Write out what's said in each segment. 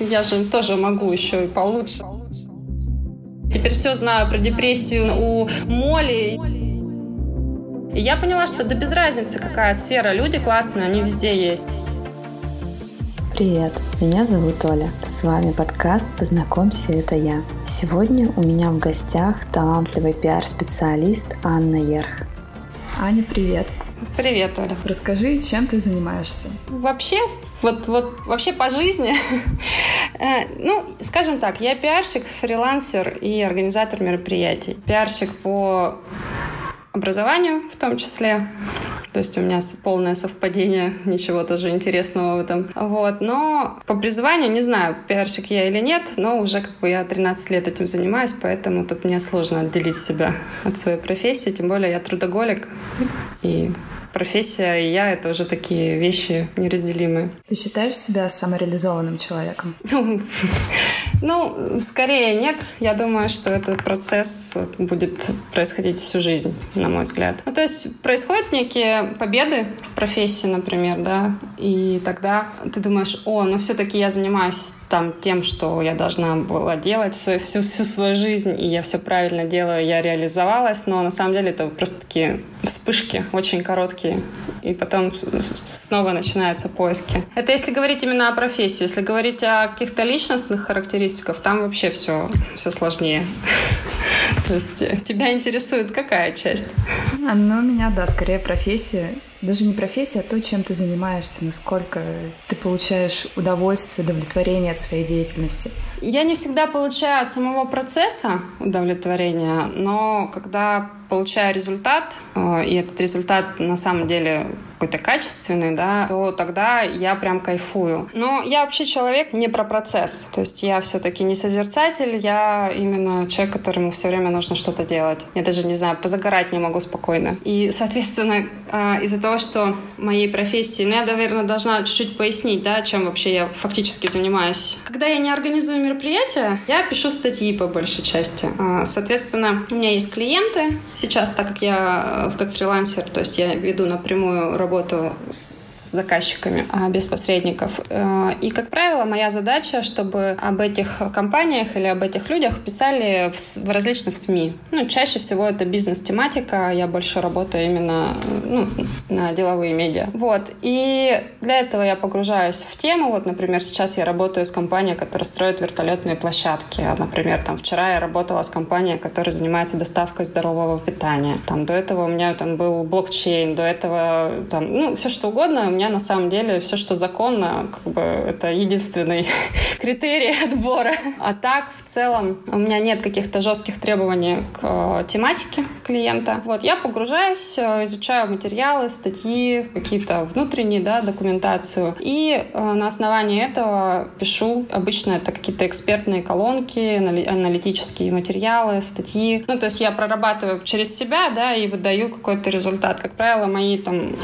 Я же тоже могу еще и получше. Теперь все знаю про депрессию у Моли. И я поняла, что да без разницы, какая сфера. Люди классные, они везде есть. Привет, меня зовут Оля. С вами подкаст «Познакомься, это я». Сегодня у меня в гостях талантливый пиар-специалист Анна Ерх. Аня, привет. Привет, Оля. Расскажи, чем ты занимаешься? Вообще, вот, вот вообще по жизни, э, ну, скажем так, я пиарщик, фрилансер и организатор мероприятий. Пиарщик по образованию в том числе. То есть у меня полное совпадение, ничего тоже интересного в этом. Вот. Но по призванию, не знаю, пиарщик я или нет, но уже как бы я 13 лет этим занимаюсь, поэтому тут мне сложно отделить себя от своей профессии, тем более я трудоголик и профессия и я — это уже такие вещи неразделимые. Ты считаешь себя самореализованным человеком? Ну, скорее нет. Я думаю, что этот процесс будет происходить всю жизнь, на мой взгляд. Ну, то есть происходят некие победы в профессии, например, да, и тогда ты думаешь, о, ну все-таки я занимаюсь там тем, что я должна была делать всю, всю, всю свою жизнь, и я все правильно делаю, я реализовалась, но на самом деле это просто такие вспышки, очень короткие, и потом снова начинаются поиски. Это если говорить именно о профессии. Если говорить о каких-то личностных характеристиках, там вообще все, все сложнее. То есть тебя интересует какая часть? Ну, меня, да, скорее профессия даже не профессия, а то, чем ты занимаешься, насколько ты получаешь удовольствие, удовлетворение от своей деятельности. Я не всегда получаю от самого процесса удовлетворения, но когда получаю результат, э, и этот результат на самом деле какой-то качественный, да, то тогда я прям кайфую. Но я вообще человек не про процесс. То есть я все-таки не созерцатель, я именно человек, которому все время нужно что-то делать. Я даже, не знаю, позагорать не могу спокойно. И, соответственно, э, из-за того, что моей профессии, ну, я, наверное, должна чуть-чуть пояснить, да, чем вообще я фактически занимаюсь. Когда я не организую мероприятия, я пишу статьи по большей части. А, соответственно, у меня есть клиенты. Сейчас, так как я э, как фрилансер, то есть я веду напрямую работу с заказчиками, а, без посредников. Э, и, как правило, моя задача, чтобы об этих компаниях или об этих людях писали в различных СМИ. Ну, чаще всего это бизнес-тематика. Я больше работаю именно ну, на деловые медиа. Вот. И для этого я погружаюсь в тему. Вот, например, сейчас я работаю с компанией, которая строит вертолетные площадки. А, например, там вчера я работала с компанией, которая занимается доставкой здорового питания. Там до этого у меня там был блокчейн, до этого там, ну, все что угодно. У меня на самом деле все, что законно, как бы это единственный критерий отбора. А так, в целом, у меня нет каких-то жестких требований к э, тематике клиента. Вот, я погружаюсь, э, изучаю материалы, статьи, какие-то внутренние, да, документацию. И э, на основании этого пишу. Обычно это какие-то экспертные колонки, аналитические материалы, статьи. Ну, то есть я прорабатываю через себя, да, и выдаю какой-то результат. Как правило, мои там,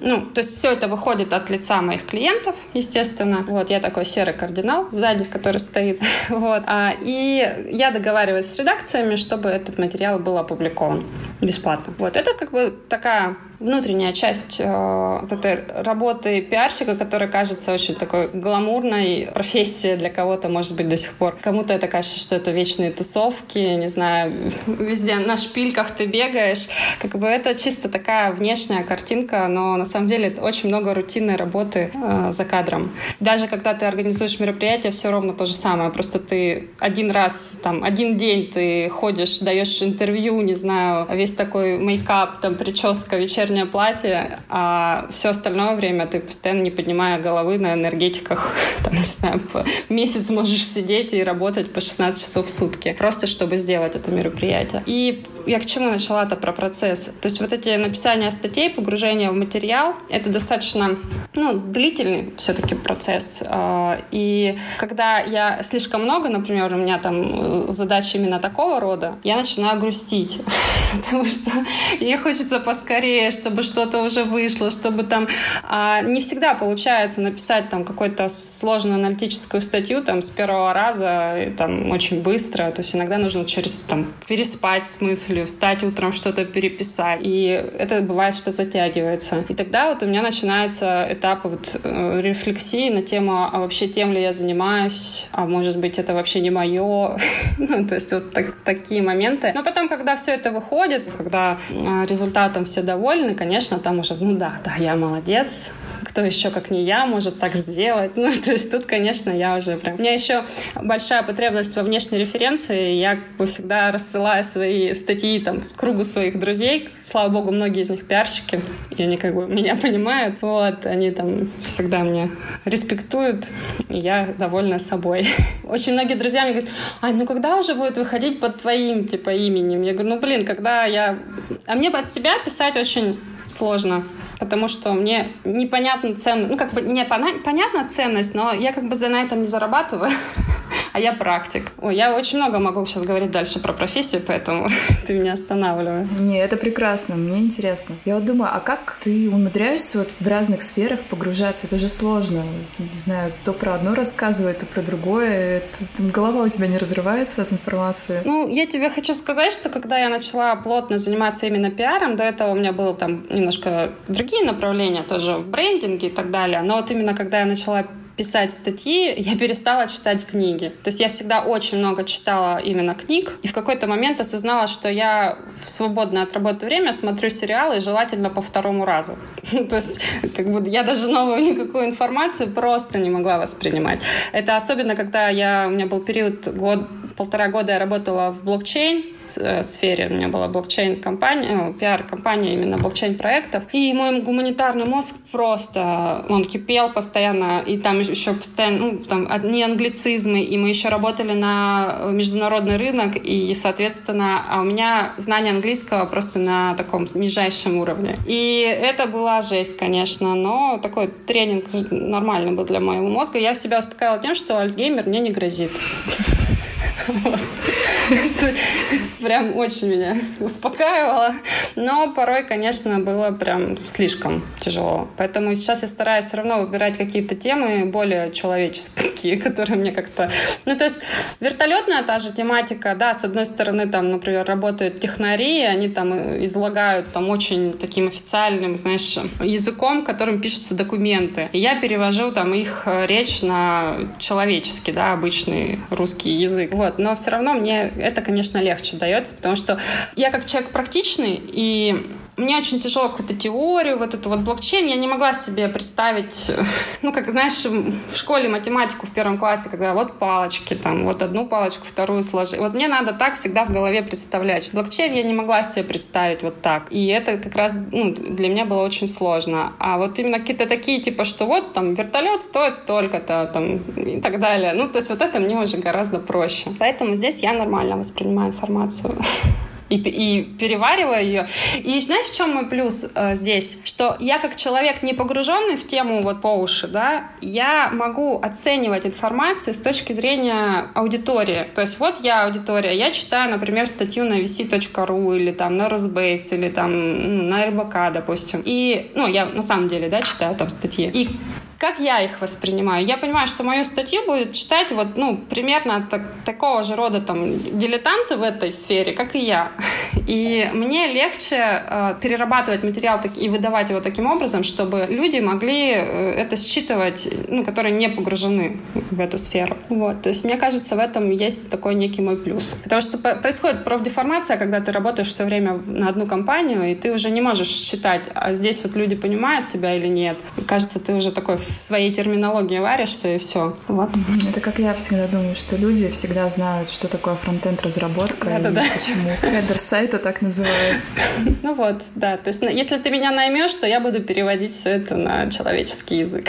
ну, то есть все это выходит от лица моих клиентов, естественно. Вот, я такой серый кардинал сзади, который стоит. Вот. А, и я договариваюсь с редакциями, чтобы этот материал был опубликован бесплатно. Вот. Это как бы такая внутренняя часть э, вот этой работы пиарщика, которая кажется очень такой гламурной профессией для кого-то, может быть, до сих пор. Кому-то это кажется, что это вечные тусовки, не знаю, везде на шпильках ты бегаешь. Как бы это чисто такая внешняя картинка, но на самом деле это очень много рутинной работы э, за кадром. Даже когда ты организуешь мероприятие, все ровно то же самое. Просто ты один раз, там, один день ты ходишь, даешь интервью, не знаю, весь такой мейкап, там, прическа, вечерняя вечернее платье, а все остальное время ты постоянно не поднимая головы на энергетиках, там, не знаю, месяц можешь сидеть и работать по 16 часов в сутки, просто чтобы сделать это мероприятие. И я к чему начала-то про процесс? То есть вот эти написания статей, погружение в материал, это достаточно ну, длительный все-таки процесс. А, и когда я слишком много, например, у меня там э, задачи именно такого рода, я начинаю грустить, потому что мне хочется поскорее, чтобы что-то уже вышло, чтобы там... А, не всегда получается написать там какую-то сложную аналитическую статью там с первого раза, там очень быстро. То есть иногда нужно через там переспать с мыслью, мыслью, встать утром, что-то переписать. И это бывает, что затягивается. И тогда вот у меня начинаются этапы вот э, рефлексии на тему, а вообще тем ли я занимаюсь, а может быть это вообще не мое. ну, то есть вот так, такие моменты. Но потом, когда все это выходит, когда э, результатом все довольны, конечно, там уже, ну да, да, я молодец, кто еще, как не я, может так сделать. Ну, то есть тут, конечно, я уже прям... У меня еще большая потребность во внешней референции. Я как бы всегда рассылаю свои статьи там в кругу своих друзей. Слава богу, многие из них пиарщики, и они как бы меня понимают. Вот, они там всегда мне респектуют, и я довольна собой. Очень многие друзья мне говорят, Ань, ну когда уже будет выходить под твоим, типа, именем? Я говорю, ну, блин, когда я... А мне бы от себя писать очень сложно потому что мне непонятна ценность, ну, как бы не понятна ценность, но я как бы за на этом не зарабатываю. а я практик. Ой, я очень много могу сейчас говорить дальше про профессию, поэтому ты меня останавливаешь. Не, это прекрасно, мне интересно. Я вот думаю, а как ты умудряешься вот в разных сферах погружаться? Это же сложно. Не знаю, то про одно рассказывает, то про другое. Это, голова у тебя не разрывается от информации? Ну, я тебе хочу сказать, что когда я начала плотно заниматься именно пиаром, до этого у меня было там немножко другие направления, тоже в брендинге и так далее. Но вот именно когда я начала писать статьи, я перестала читать книги. То есть я всегда очень много читала именно книг, и в какой-то момент осознала, что я в свободное от работы время смотрю сериалы, желательно по второму разу. То есть как бы я даже новую никакую информацию просто не могла воспринимать. Это особенно, когда я, у меня был период год, полтора года я работала в блокчейн, сфере. У меня была блокчейн-компания, э, пиар-компания именно блокчейн-проектов. И мой гуманитарный мозг просто, он кипел постоянно, и там еще постоянно, ну, там одни англицизмы, и мы еще работали на международный рынок, и, соответственно, а у меня знание английского просто на таком нижайшем уровне. И это была жесть, конечно, но такой тренинг нормальный был для моего мозга. Я себя успокаивала тем, что Альцгеймер мне не грозит. Прям очень меня успокаивало. Но порой, конечно, было прям слишком тяжело. Поэтому сейчас я стараюсь все равно выбирать какие-то темы более человеческие, которые мне как-то... Ну, то есть вертолетная та же тематика, да, с одной стороны, там, например, работают технари, они там излагают там очень таким официальным, знаешь, языком, которым пишутся документы. И я перевожу там их речь на человеческий, да, обычный русский язык. Вот. Но все равно мне это, конечно, легче дается, потому что я как человек практичный, и мне очень тяжело какую-то теорию, вот эту вот блокчейн, я не могла себе представить, ну, как, знаешь, в школе математику в первом классе, когда вот палочки, там, вот одну палочку, вторую сложи. Вот мне надо так всегда в голове представлять. Блокчейн я не могла себе представить вот так. И это как раз, ну, для меня было очень сложно. А вот именно какие-то такие, типа, что вот там вертолет стоит столько-то, там, и так далее. Ну, то есть вот это мне уже гораздо проще. Поэтому здесь я нормально воспринимаю информацию. и, и перевариваю ее. И знаешь, в чем мой плюс э, здесь? Что я как человек, не погруженный в тему вот по уши, да, я могу оценивать информацию с точки зрения аудитории. То есть вот я аудитория, я читаю, например, статью на vc.ru или там на Росбейс или там на РБК, допустим. И, ну, я на самом деле, да, читаю там статьи. И как я их воспринимаю? Я понимаю, что мою статью будет читать вот, ну, примерно так, такого же рода там дилетанты в этой сфере, как и я. И мне легче э, перерабатывать материал так, и выдавать его таким образом, чтобы люди могли э, это считывать, ну, которые не погружены в эту сферу. Вот. То есть, мне кажется, в этом есть такой некий мой плюс. Потому что происходит профдеформация, когда ты работаешь все время на одну компанию, и ты уже не можешь считать, а здесь вот люди понимают тебя или нет. И кажется, ты уже такой в своей терминологии варишься, и все. Вот. Это как я всегда думаю, что люди всегда знают, что такое фронтенд разработка да, и да, да. почему хедер сайта так называется. Ну вот, да. То есть, если ты меня наймешь, то я буду переводить все это на человеческий язык.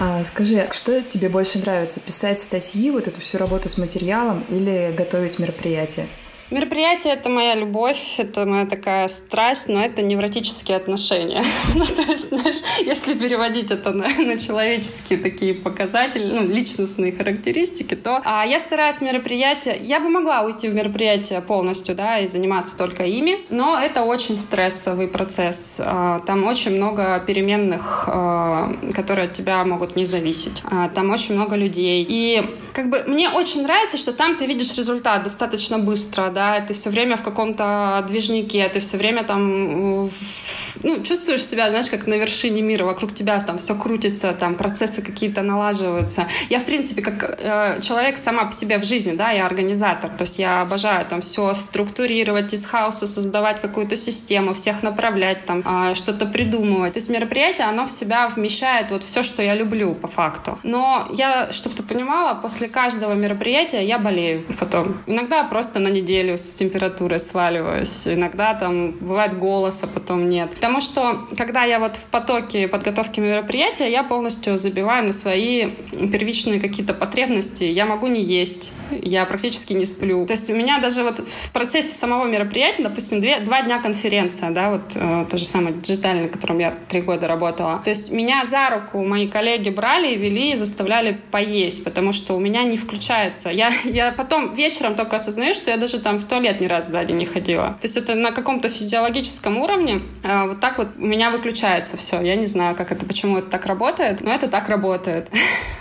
А, скажи, что тебе больше нравится? Писать статьи, вот эту всю работу с материалом или готовить мероприятия? Мероприятие — это моя любовь, это моя такая страсть, но это невротические отношения. ну, то есть, знаешь, если переводить это на, на человеческие такие показатели, ну, личностные характеристики, то а я стараюсь мероприятия... Я бы могла уйти в мероприятие полностью, да, и заниматься только ими, но это очень стрессовый процесс. А, там очень много переменных, а, которые от тебя могут не зависеть. А, там очень много людей. И как бы мне очень нравится, что там ты видишь результат достаточно быстро, да, ты все время в каком-то движнике, ты все время там ну, чувствуешь себя, знаешь, как на вершине мира, вокруг тебя там все крутится, там процессы какие-то налаживаются. Я, в принципе, как э, человек сама по себе в жизни, да, я организатор, то есть я обожаю там все структурировать из хаоса, создавать какую-то систему, всех направлять, там э, что-то придумывать. То есть мероприятие, оно в себя вмещает вот все, что я люблю по факту. Но я, чтобы ты понимала, после каждого мероприятия я болею потом. Иногда просто на неделю с температурой сваливаюсь, иногда там бывает голоса потом нет. Потому что, когда я вот в потоке подготовки мероприятия, я полностью забиваю на свои первичные какие-то потребности. Я могу не есть, я практически не сплю. То есть у меня даже вот в процессе самого мероприятия, допустим, две, два дня конференция, да, вот э, то же самое диджитальное, на котором я три года работала. То есть меня за руку мои коллеги брали и вели, и заставляли поесть, потому что у меня не включается. Я, я потом вечером только осознаю, что я даже там в туалет ни разу сзади не ходила. То есть это на каком-то физиологическом уровне э, вот так вот у меня выключается все. Я не знаю, как это, почему это так работает, но это так работает.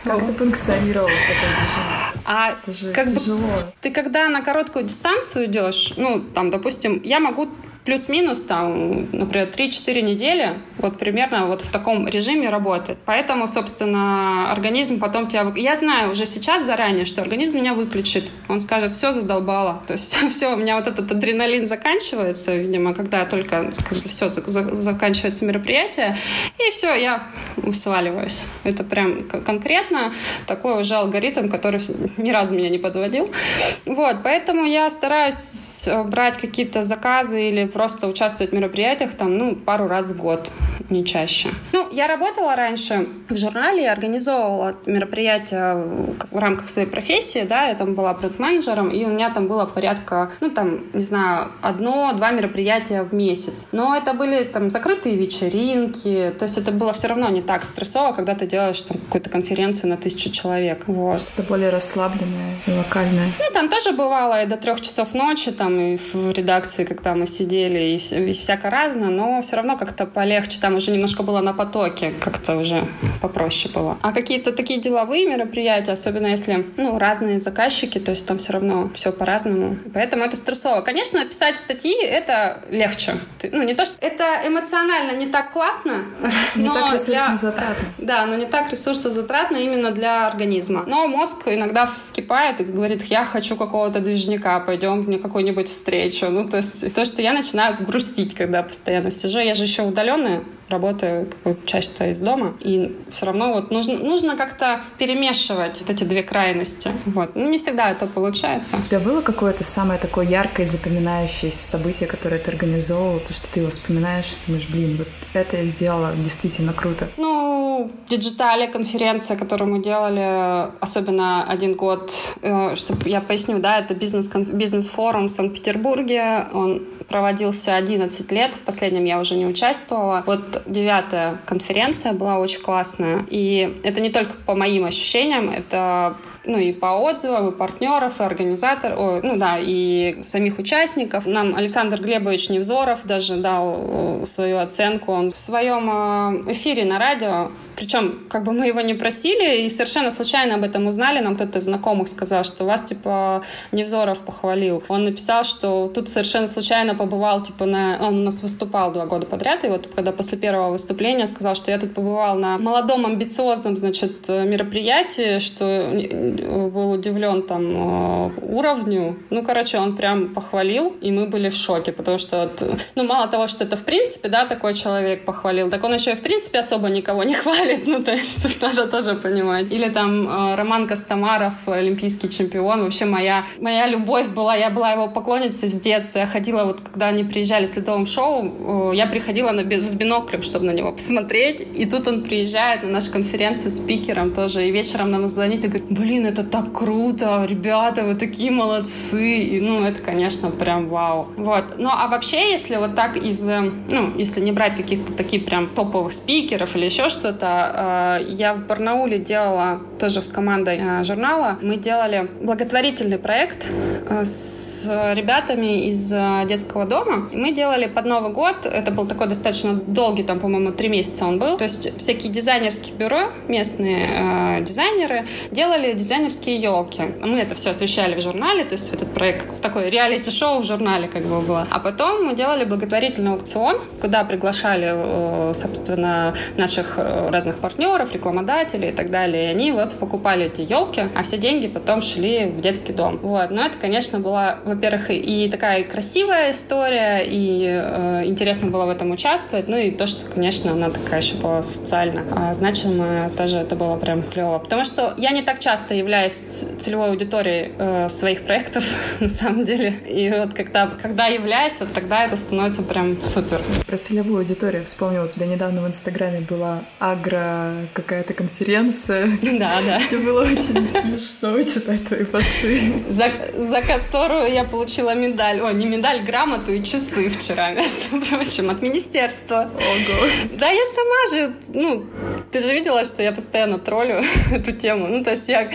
Как ты функционировала в таком режиме? А это же как тяжело. Бы, ты когда на короткую дистанцию идешь, ну, там, допустим, я могу плюс-минус там, например, 3-4 недели вот примерно вот в таком режиме работает. Поэтому, собственно, организм потом тебя... Я знаю уже сейчас заранее, что организм меня выключит. Он скажет, все, задолбало. То есть все, у меня вот этот адреналин заканчивается, видимо, когда только все, за, за, заканчивается мероприятие, и все, я сваливаюсь. Это прям конкретно такой уже алгоритм, который ни разу меня не подводил. Вот, поэтому я стараюсь брать какие-то заказы или просто участвовать в мероприятиях там, ну, пару раз в год, не чаще. Ну, я работала раньше в журнале, организовывала мероприятия в рамках своей профессии, да, я там была бренд-менеджером, и у меня там было порядка, ну, там, не знаю, одно-два мероприятия в месяц. Но это были там закрытые вечеринки, то есть это было все равно не так стрессово, когда ты делаешь там какую-то конференцию на тысячу человек. Вот. Что-то более расслабленное и локальное. Ну, там тоже бывало и до трех часов ночи, там, и в редакции, когда мы сидели недели и, и всяко разно, но все равно как-то полегче. Там уже немножко было на потоке, как-то уже попроще было. А какие-то такие деловые мероприятия, особенно если ну, разные заказчики, то есть там все равно все по-разному. Поэтому это стрессово. Конечно, писать статьи — это легче. Ты, ну, не то, что... Это эмоционально не так классно. Не так ресурсно-затратно. Да, но не так ресурсозатратно именно для организма. Но мозг иногда вскипает и говорит, я хочу какого-то движника, пойдем мне какую-нибудь встречу. Ну, то есть то, что я начинаю начинаю грустить, когда постоянно сижу. Я же еще удаленная, работаю часть-то из дома, и все равно вот нужно, нужно как-то перемешивать эти две крайности. Вот. Ну, не всегда это получается. У тебя было какое-то самое такое яркое, запоминающееся событие, которое ты организовывал, то, что ты его вспоминаешь, думаешь, блин, вот это я сделала действительно круто? Ну, Digitale конференция, которую мы делали, особенно один год, э, чтобы я поясню, да, это бизнес-форум бизнес в Санкт-Петербурге, он проводился 11 лет, в последнем я уже не участвовала. Вот девятая конференция была очень классная. И это не только по моим ощущениям, это ну и по отзывам, и партнеров, и организаторов, ну да, и самих участников. Нам Александр Глебович Невзоров даже дал свою оценку. Он в своем э, эфире на радио, причем как бы мы его не просили, и совершенно случайно об этом узнали, нам кто-то из знакомых сказал, что вас типа Невзоров похвалил. Он написал, что тут совершенно случайно побывал, типа на... Он у нас выступал два года подряд, и вот когда после первого выступления сказал, что я тут побывал на молодом амбициозном, значит, мероприятии, что был удивлен там э, уровню. Ну, короче, он прям похвалил, и мы были в шоке, потому что, ну, мало того, что это в принципе, да, такой человек похвалил, так он еще и в принципе особо никого не хвалит, ну, то есть надо тоже понимать. Или там э, Роман Костомаров, олимпийский чемпион, вообще моя, моя любовь была, я была его поклонницей с детства, я ходила вот, когда они приезжали с ледовым шоу, э, я приходила на, с биноклем, чтобы на него посмотреть, и тут он приезжает на нашу конференцию спикером тоже, и вечером нам звонит и говорит, блин, это так круто, ребята, вы такие молодцы. И, ну, это, конечно, прям вау. Вот. Ну, а вообще, если вот так из, э, ну, если не брать каких-то таких прям топовых спикеров или еще что-то, э, я в Барнауле делала тоже с командой э, журнала. Мы делали благотворительный проект с ребятами из детского дома. Мы делали под Новый год, это был такой достаточно долгий, там, по-моему, три месяца он был. То есть всякие дизайнерские бюро, местные э, дизайнеры делали дизайнерские елки. Мы это все освещали в журнале, то есть этот проект такой реалити-шоу в журнале как бы было. А потом мы делали благотворительный аукцион, куда приглашали, э, собственно, наших э, разных партнеров, рекламодателей и так далее. И они вот покупали эти елки, а все деньги потом шли в детский дом. Вот. Но это, конечно, была, во-первых, и такая красивая история, и э, интересно было в этом участвовать. Ну и то, что, конечно, она такая еще была социально а, значимая, тоже это было прям клево. Потому что я не так часто являюсь целевой аудиторией э, своих проектов, на самом деле. И вот когда, когда являюсь, вот тогда это становится прям супер. Про целевую аудиторию вспомнила, у тебя недавно в Инстаграме была агро какая-то конференция. Да, да. Это было очень смешно читать твои посты. За, за которую я получила медаль, о, не медаль, грамоту и часы вчера, между прочим, от министерства. Ого. Да, я сама же, ну, ты же видела, что я постоянно троллю эту тему. Ну, то есть я...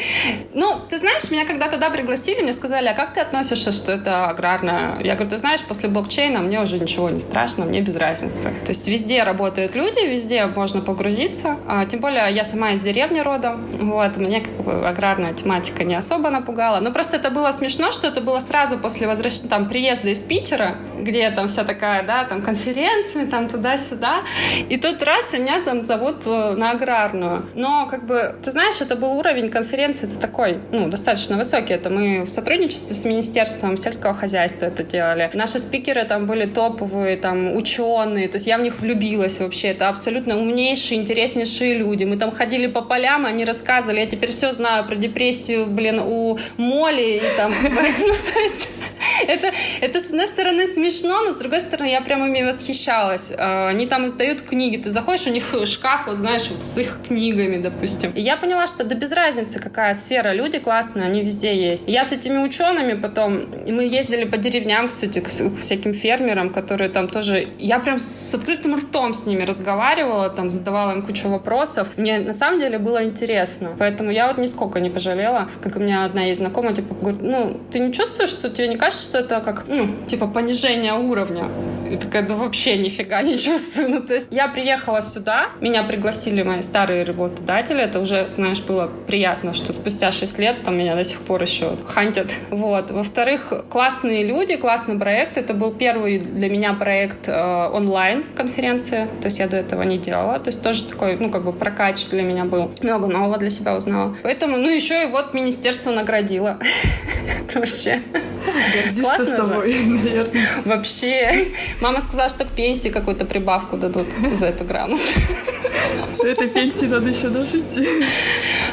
Ну, ты знаешь, меня когда туда пригласили, мне сказали, а как ты относишься, что это аграрная? Я говорю, ты знаешь, после блокчейна мне уже ничего не страшно, мне без разницы. То есть везде работают люди, везде можно погрузиться. А, тем более я сама из деревни родом. Вот, мне как бы аграрная тематика не особо напугала. Но просто это было смешно, что это было сразу после возвращения, там, приезда из Питера, где там вся такая, да, там конференции, там туда-сюда. И тут раз, и меня там зовут э, на аграрную. Но, как бы, ты знаешь, это был уровень конференции, это такой, ну, достаточно высокий. Это мы в сотрудничестве с Министерством сельского хозяйства это делали. Наши спикеры там были топовые, там, ученые. То есть я в них влюбилась вообще. Это абсолютно умнейшие, интереснейшие люди. Мы там ходили по полям, они рассказывали. Я теперь все знаю про депрессию, блин, у Моли и там... Ну, то есть это, это, с одной стороны, смешно, но с другой стороны, я прямо ими восхищалась. А, они там издают книги. Ты заходишь, у них шкаф, вот знаешь, вот с их книгами, допустим. И я поняла, что да без разницы, какая сфера. Люди классные, они везде есть. Я с этими учеными потом, мы ездили по деревням, кстати, к всяким фермерам, которые там тоже... Я прям с открытым ртом с ними разговаривала, там задавала им кучу вопросов. Мне на самом деле было интересно. Поэтому я вот нисколько не пожалела. Как у меня одна есть знакомая, типа, говорит, ну, ты не чувствуешь, что тебе не кажется, что это как, ну, типа, понижение уровня? И такая, да вообще нифига не чувствую. Ну, то есть я приехала сюда, меня пригласили мои старые работодатели, это уже, знаешь, было приятно, что спустя 6 лет там меня до сих пор еще хантят. Вот. Во-вторых, классные люди, классный проект. Это был первый для меня проект э, онлайн-конференция, то есть я до этого не делала. То есть тоже такой, ну, как бы прокач для меня был. Много нового для себя узнала. Поэтому, ну, еще и вот министерство наградило. Вообще. Гордишься собой, наверное. Вообще. Мама сказала, что к пенсии какую-то прибавку дадут за эту грамоту. Этой пенсии надо еще дожить.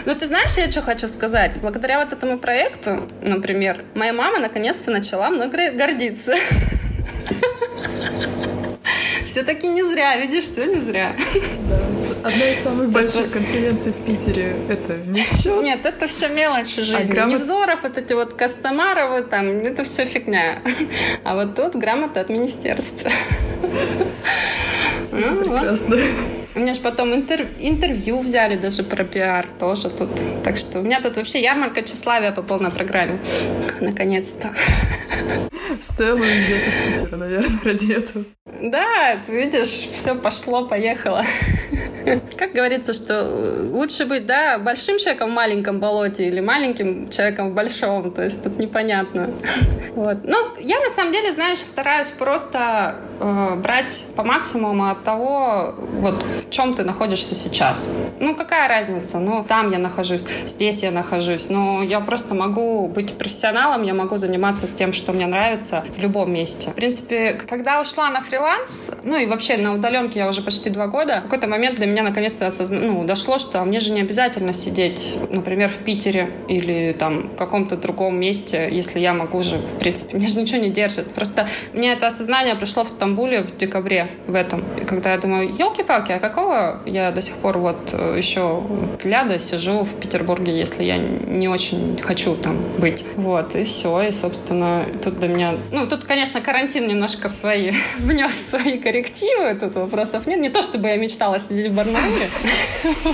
Ну, ты знаешь, я что хочу сказать? Благодаря вот этому проекту, например, моя мама наконец-то начала мной гордиться. Все-таки не зря, видишь, все не зря. Да. Одна из самых больших конференций в Питере — это не счет. Нет, это все мелочи жизни. А грамот... Невзоров, вот эти вот Костомаровы, там, это все фигня. А вот тут грамота от министерства. Ну, прекрасно. У меня же потом интер... интервью взяли даже про пиар тоже тут. Так что у меня тут вообще ярмарка тщеславия по полной программе. Наконец-то. Стоило уезжать из Питера, наверное, ради этого. Да, ты видишь, все пошло, поехало. Как говорится, что лучше быть, да, большим человеком в маленьком болоте или маленьким человеком в большом, то есть тут непонятно. Вот. Ну, я на самом деле, знаешь, стараюсь просто э, брать по максимуму от того, вот чем ты находишься сейчас. Ну, какая разница? Ну, там я нахожусь, здесь я нахожусь. Но я просто могу быть профессионалом, я могу заниматься тем, что мне нравится в любом месте. В принципе, когда ушла на фриланс, ну и вообще на удаленке я уже почти два года, в какой-то момент для меня наконец-то осозна... ну, дошло, что мне же не обязательно сидеть, например, в Питере или там в каком-то другом месте, если я могу же, в принципе, меня же ничего не держит. Просто мне это осознание пришло в Стамбуле в декабре в этом. Когда я думаю, елки-палки, а какого я до сих пор вот э, еще ляда сижу в Петербурге, если я не очень хочу там быть. Вот, и все. И, собственно, тут до меня... Ну, тут, конечно, карантин немножко свои внес свои коррективы, тут вопросов нет. Не то, чтобы я мечтала сидеть в Барнауле.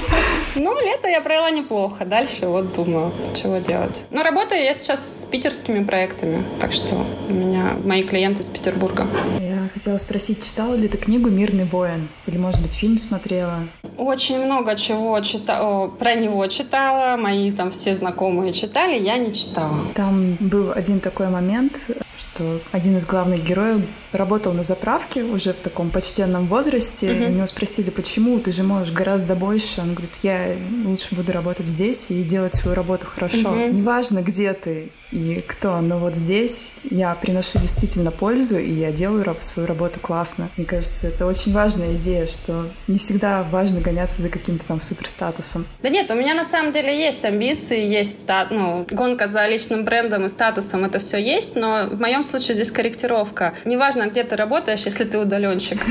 Ну, лето я провела неплохо. Дальше вот думаю, чего делать. Но работаю я сейчас с питерскими проектами, так что у меня мои клиенты из Петербурга. Я хотела спросить, читала ли ты книгу «Мирный воин»? Или, может быть, фильм смотрела? Очень много чего читала, про него читала, мои там все знакомые читали, я не читала. Там был один такой момент, что один из главных героев работал на заправке уже в таком почтенном возрасте. Mm-hmm. У него спросили, почему ты же можешь гораздо больше. Он говорит, я лучше буду работать здесь и делать свою работу хорошо. Mm-hmm. Неважно, где ты и кто, но вот здесь я приношу действительно пользу, и я делаю свою работу классно. Мне кажется, это очень важная идея, что не всегда важно гоняться за каким-то там суперстатусом. Да нет, у меня на самом деле есть амбиции, есть стат, ну, гонка за личным брендом и статусом, это все есть, но в моем случае здесь корректировка. Неважно, где ты работаешь, если ты удаленщик.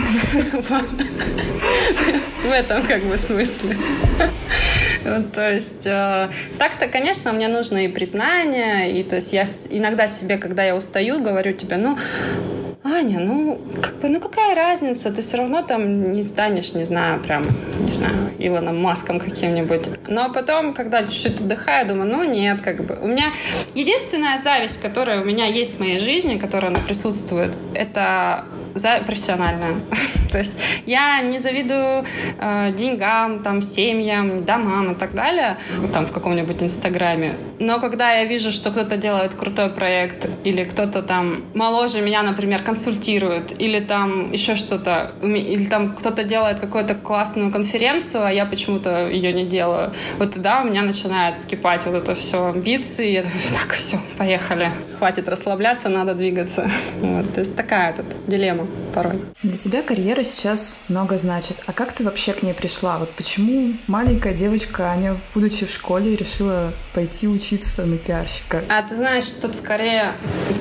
В этом как бы смысле. То есть э, так-то, конечно, мне нужно и признание, и то есть я иногда себе, когда я устаю, говорю тебе, ну, Аня, ну, как бы, ну какая разница, ты все равно там не станешь, не знаю, прям, не знаю, Илоном Маском каким-нибудь. Но потом, когда чуть-чуть отдыхаю, думаю, ну нет, как бы. У меня единственная зависть, которая у меня есть в моей жизни, которая она присутствует, это за профессиональная. То есть я не завидую э, деньгам, там, семьям, домам и так далее, там в каком-нибудь инстаграме. Но когда я вижу, что кто-то делает крутой проект, или кто-то там моложе меня, например, консультирует, или там еще что-то, или там кто-то делает какую-то классную конференцию, а я почему-то ее не делаю, вот тогда у меня начинает скипать вот это все амбиции, я думаю, так, все, поехали, хватит расслабляться, надо двигаться. Вот, то есть такая тут дилемма порой. Для тебя карьера сейчас много значит. А как ты вообще к ней пришла? Вот почему маленькая девочка Аня, будучи в школе, решила пойти учиться на пиарщика? А ты знаешь, тут скорее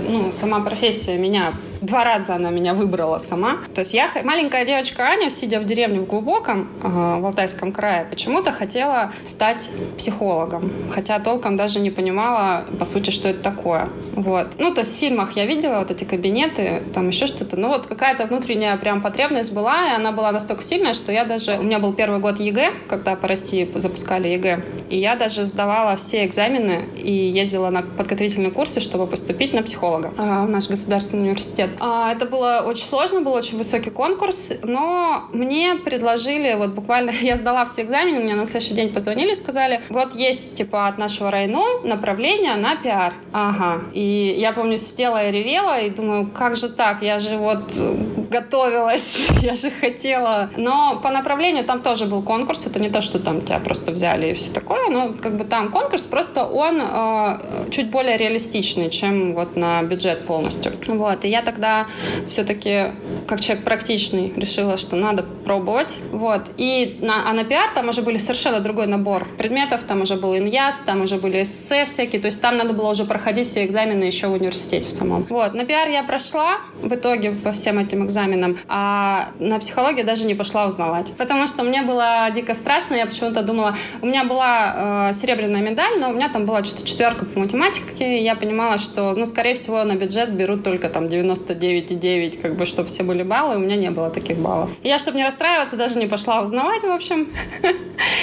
ну, сама профессия меня Два раза она меня выбрала сама. То есть я, маленькая девочка Аня, сидя в деревне в глубоком, в Алтайском крае, почему-то хотела стать психологом. Хотя толком даже не понимала, по сути, что это такое. Вот. Ну, то есть в фильмах я видела вот эти кабинеты, там еще что-то. Ну, вот какая-то внутренняя прям потребность была, и она была настолько сильная, что я даже... У меня был первый год ЕГЭ, когда по России запускали ЕГЭ, и я даже сдавала все экзамены и ездила на подготовительные курсы, чтобы поступить на психолога в наш государственный университет. А, это было очень сложно, был очень высокий конкурс, но мне предложили, вот буквально я сдала все экзамены, мне на следующий день позвонили и сказали, вот есть типа от нашего района направление на пиар. Ага. И я помню, сидела и ревела, и думаю, как же так, я же вот готовилась, я же хотела. Но по направлению там тоже был конкурс, это не то, что там тебя просто взяли и все такое, но как бы там конкурс, просто он э, чуть более реалистичный, чем вот на бюджет полностью. Вот, и я тогда тогда все-таки, как человек практичный, решила, что надо пробовать. Вот. И на, а на пиар там уже были совершенно другой набор предметов. Там уже был иньяс, там уже были эссе всякие. То есть там надо было уже проходить все экзамены еще в университете в самом. Вот. На пиар я прошла в итоге по всем этим экзаменам, а на психологию даже не пошла узнавать. Потому что мне было дико страшно. Я почему-то думала... У меня была э, серебряная медаль, но у меня там была что-то четверка по математике. И я понимала, что, ну, скорее всего, на бюджет берут только там 90 99,9, как бы, чтобы все были баллы, у меня не было таких баллов. я, чтобы не расстраиваться, даже не пошла узнавать, в общем.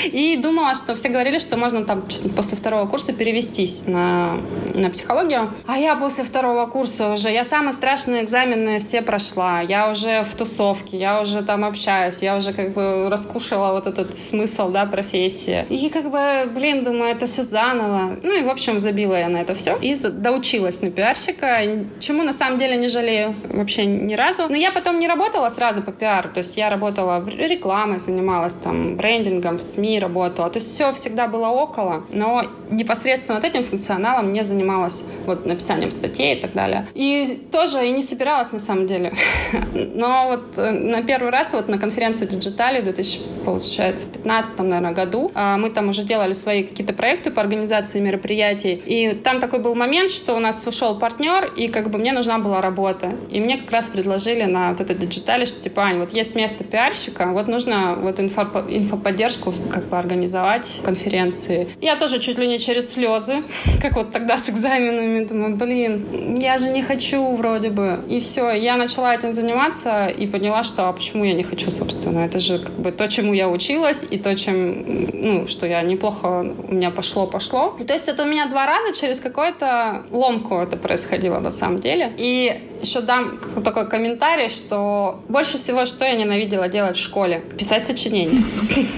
И думала, что все говорили, что можно там после второго курса перевестись на, на психологию. А я после второго курса уже, я самые страшные экзамены все прошла. Я уже в тусовке, я уже там общаюсь, я уже как бы раскушала вот этот смысл, да, профессии. И как бы, блин, думаю, это все заново. Ну и, в общем, забила я на это все. И доучилась на пиарщика, чему на самом деле не жалею вообще ни разу. Но я потом не работала сразу по пиару, то есть я работала в рекламе, занималась там брендингом, в СМИ работала, то есть все всегда было около, но непосредственно вот этим функционалом не занималась вот написанием статей и так далее. И тоже и не собиралась на самом деле. Но вот э, на первый раз вот на конференции Digitali в 2015 наверное, году а, мы там уже делали свои какие-то проекты по организации мероприятий, и там такой был момент, что у нас ушел партнер, и как бы мне нужна была работа. И мне как раз предложили на вот это Digitale, что типа, Ань, вот есть место пиарщика, вот нужно вот инфо, инфоподдержку как бы организовать, конференции. Я тоже чуть ли не через слезы, как вот тогда с экзаменами, думаю, блин, я же не хочу вроде бы. И все, я начала этим заниматься, и поняла, что а почему я не хочу, собственно. Это же как бы то, чему я училась, и то, чем, ну, что я неплохо у меня пошло-пошло. То есть это у меня два раза через какую-то ломку это происходило на самом деле. И еще дам такой комментарий, что больше всего, что я ненавидела делать в школе? Писать сочинения.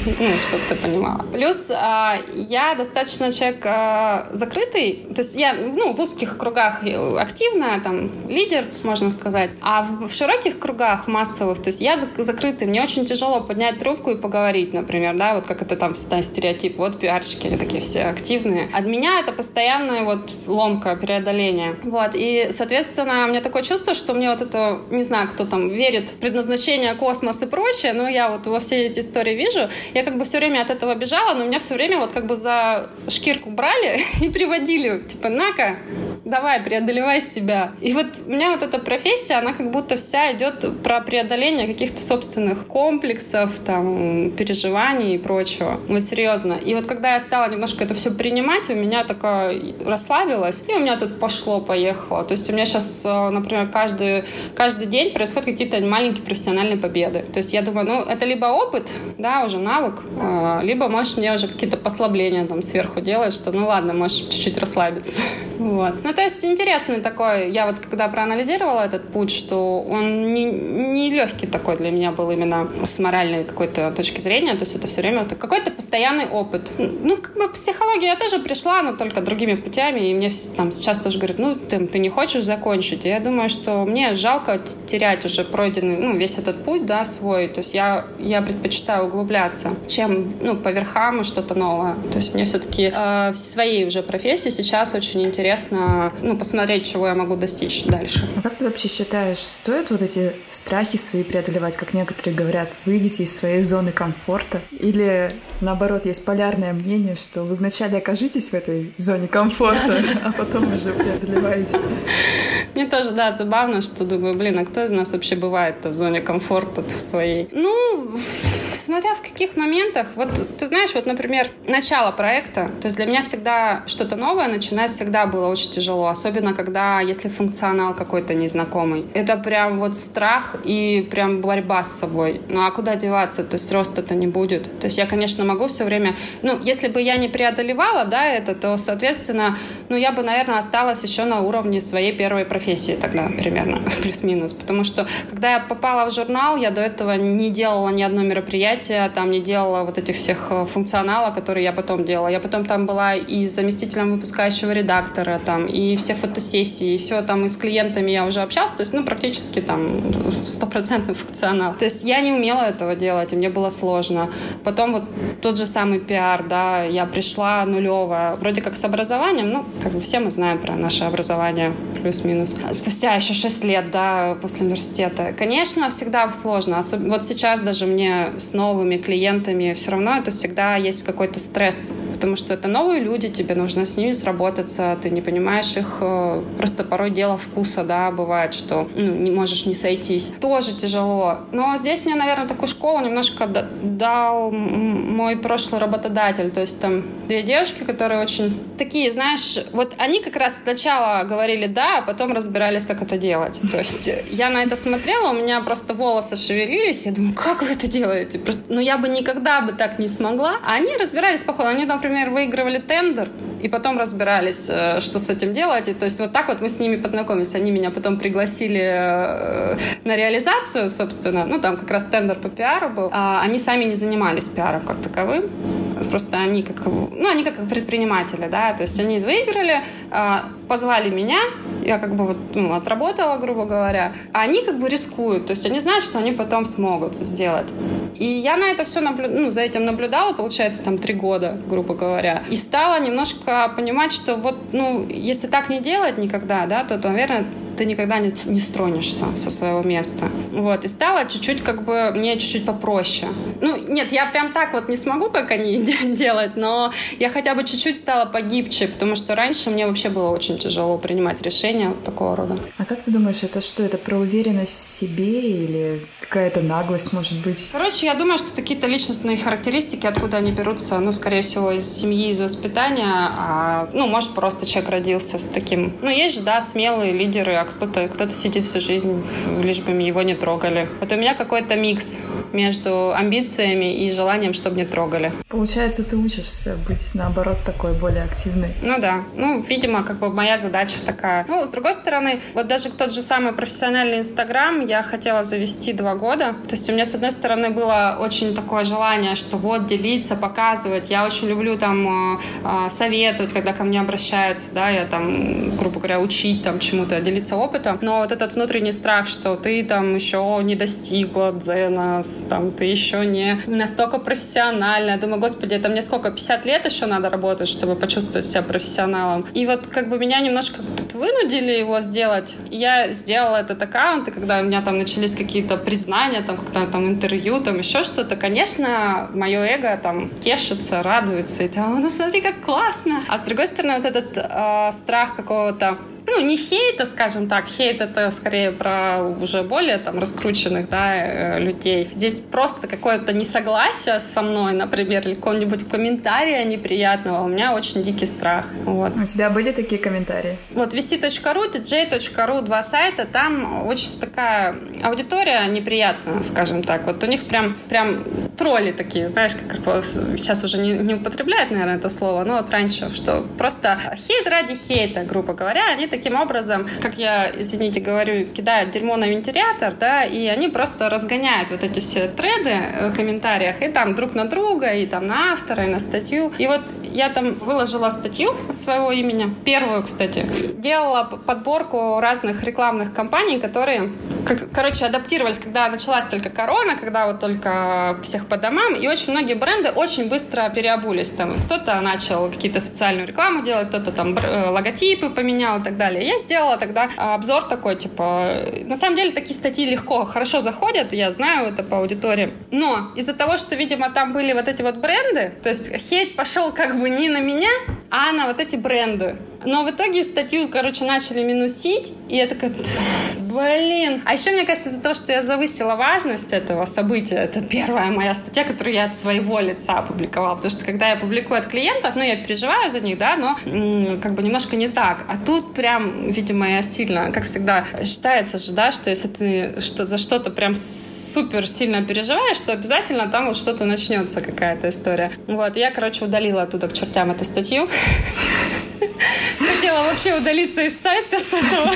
Ну, чтобы ты понимала. Плюс а, я достаточно человек а, закрытый, то есть я ну, в узких кругах активная, там, лидер, можно сказать, а в широких кругах, массовых, то есть я закрытый, мне очень тяжело поднять трубку и поговорить, например, да, вот как это там всегда стереотип, вот пиарщики, они такие все активные. От меня это постоянная вот ломка, преодоление. Вот, и, соответственно, у меня такое чувство, что мне вот это, не знаю, кто там верит в предназначение, космос и прочее, но я вот во все эти истории вижу, я как бы все время от этого бежала, но меня все время вот как бы за шкирку брали и приводили, типа, на-ка, давай, преодолевай себя. И вот у меня вот эта профессия, она как будто вся идет про преодоление каких-то собственных комплексов, там, переживаний и прочего. Вот серьезно. И вот когда я стала немножко это все принимать, у меня такое расслабилось, и у меня тут пошло-поехало. То есть у меня сейчас, э, каждый, каждый день происходят какие-то маленькие профессиональные победы. То есть я думаю, ну, это либо опыт, да, уже навык, э, либо, может, мне уже какие-то послабления там сверху делать, что, ну, ладно, можешь чуть-чуть расслабиться. Вот. Ну, то есть интересный такой, я вот когда проанализировала этот путь, что он не, не легкий такой для меня был именно с моральной какой-то точки зрения, то есть это все время какой-то постоянный опыт. Ну, как бы психология я тоже пришла, но только другими путями, и мне там сейчас тоже говорят, ну, ты, ты не хочешь закончить. И я думаю, что мне жалко терять уже пройденный, ну, весь этот путь, да, свой. То есть я, я предпочитаю углубляться, чем, ну, по верхам и что-то новое. То есть мне все-таки э, в своей уже профессии сейчас очень интересно, ну, посмотреть, чего я могу достичь дальше. А как ты вообще считаешь, стоит вот эти страхи свои преодолевать, как некоторые говорят, выйдите из своей зоны комфорта? Или наоборот, есть полярное мнение, что вы вначале окажитесь в этой зоне комфорта, а потом уже преодолеваете? Мне тоже, да, забавно, что думаю, блин, а кто из нас вообще бывает в зоне комфорта в своей? Ну, смотря в каких моментах. Вот ты знаешь, вот, например, начало проекта, то есть для меня всегда что-то новое начинать всегда было очень тяжело, особенно когда, если функционал какой-то незнакомый. Это прям вот страх и прям борьба с собой. Ну а куда деваться? То есть роста-то не будет. То есть я, конечно, могу все время... Ну, если бы я не преодолевала, да, это, то, соответственно, ну, я бы, наверное, осталась еще на уровне своей первой профессии тогда примерно, плюс-минус. Потому что, когда я попала в журнал, я до этого не делала ни одно мероприятие, там не делала вот этих всех э, функционала, которые я потом делала. Я потом там была и заместителем выпускающего редактора, там, и все фотосессии, и все там и с клиентами я уже общалась, то есть, ну, практически там стопроцентный функционал. То есть я не умела этого делать, и мне было сложно. Потом вот тот же самый пиар, да, я пришла нулевая, вроде как с образованием, ну, как бы все мы знаем про наше образование, плюс-минус. Спустя еще 6 лет, да, после университета. Конечно, всегда сложно. Вот сейчас даже мне с новыми клиентами все равно это всегда есть какой-то стресс, потому что это новые люди, тебе нужно с ними сработаться, ты не понимаешь их, э, просто порой дело вкуса, да, бывает, что ну, не можешь не сойтись. Тоже тяжело. Но здесь мне, наверное, такую школу немножко дал мой прошлый работодатель. То есть там две девушки, которые очень такие, знаешь, вот они как раз сначала говорили «да», а потом разбирались, это делать. То есть я на это смотрела, у меня просто волосы шевелились, я думаю, как вы это делаете? Просто, ну я бы никогда бы так не смогла. А они разбирались по ходу. Они, например, выигрывали тендер, и потом разбирались, э, что с этим делать. И, то есть вот так вот мы с ними познакомились. Они меня потом пригласили э, на реализацию, собственно. Ну, там как раз тендер по пиару был. А они сами не занимались пиаром как таковым. Просто они как, ну, они как предприниматели, да, то есть они выиграли, позвали меня, я как бы вот, ну, отработала, грубо говоря, а они как бы рискуют, то есть они знают, что они потом смогут сделать. И я на это все наблю... ну, за этим наблюдала, получается, там три года, грубо говоря, и стала немножко понимать, что вот, ну, если так не делать никогда, да, то, наверное, ты никогда не, не стронешься со своего места. Вот, и стало чуть-чуть как бы мне чуть-чуть попроще. Ну, нет, я прям так вот не смогу, как они делать, но я хотя бы чуть-чуть стала погибче, потому что раньше мне вообще было очень тяжело принимать решения вот такого рода. А как ты думаешь, это что, это про уверенность в себе или какая-то наглость, может быть? Короче, я думаю, что какие-то личностные характеристики, откуда они берутся, ну, скорее всего, из семьи, из воспитания, а, ну, может, просто человек родился с таким... Ну, есть же, да, смелые лидеры, а кто-то кто сидит всю жизнь, лишь бы его не трогали. Вот у меня какой-то микс между амбициями и желанием, чтобы не трогали. Получается, ты учишься быть, наоборот, такой более активной. Ну да. Ну, видимо, как бы моя задача такая. Ну, с другой стороны, вот даже тот же самый профессиональный Инстаграм я хотела завести два года. То есть у меня, с одной стороны, было очень такое желание, что вот делиться, показывать. Я очень люблю там э, советовать, когда ко мне обращаются, да, я там, грубо говоря, учить там чему-то, делиться опытом. Но вот этот внутренний страх, что ты там еще не достигла дзена, там, ты еще не настолько профессиональная. Думаю, господи, это мне сколько, 50 лет еще надо работать, чтобы почувствовать себя профессионалом. И вот как бы меня немножко тут вынудили его сделать. Я сделала этот аккаунт, и когда у меня там начались какие-то признания, там, когда там интервью, там еще что-то, конечно, мое эго там тешится, радуется, и там, ну смотри, как классно. А с другой стороны, вот этот э, страх какого-то ну, не хейта, скажем так, хейт это скорее про уже более там раскрученных, да, э, людей. Здесь просто какое-то несогласие со мной, например, или какого-нибудь комментария неприятного, у меня очень дикий страх. Вот. У тебя были такие комментарии? Вот vc.ru, dj.ru, два сайта, там очень такая аудитория неприятная, скажем так. Вот у них прям, прям тролли такие, знаешь, как сейчас уже не, не употребляют, наверное, это слово, но вот раньше, что просто хейт ради хейта, грубо говоря, они таким образом, как я, извините, говорю, кидают дерьмо на вентилятор, да, и они просто разгоняют вот эти все треды э, в комментариях, и там друг на друга, и там на автора, и на статью. И вот я там выложила статью от своего имени, первую, кстати, делала подборку разных рекламных кампаний, которые, как, короче, адаптировались, когда началась только корона, когда вот только всех по домам, и очень многие бренды очень быстро переобулись. Там кто-то начал какие-то социальную рекламу делать, кто-то там э, логотипы поменял и так далее далее. Я сделала тогда обзор такой, типа, на самом деле такие статьи легко, хорошо заходят, я знаю это по аудитории. Но из-за того, что, видимо, там были вот эти вот бренды, то есть хейт пошел как бы не на меня, а на вот эти бренды. Но в итоге статью, короче, начали минусить, и я такая, блин. А еще, мне кажется, из-за того, что я завысила важность этого события, это первая моя статья, которую я от своего лица опубликовала, потому что когда я публикую от клиентов, ну, я переживаю за них, да, но как бы немножко не так. А тут прям, видимо, я сильно, как всегда, считается же, да, что если ты что за что-то прям супер сильно переживаешь, то обязательно там вот что-то начнется, какая-то история. Вот, я, короче, удалила оттуда к чертям эту статью. Хотела вообще удалиться из сайта с этого.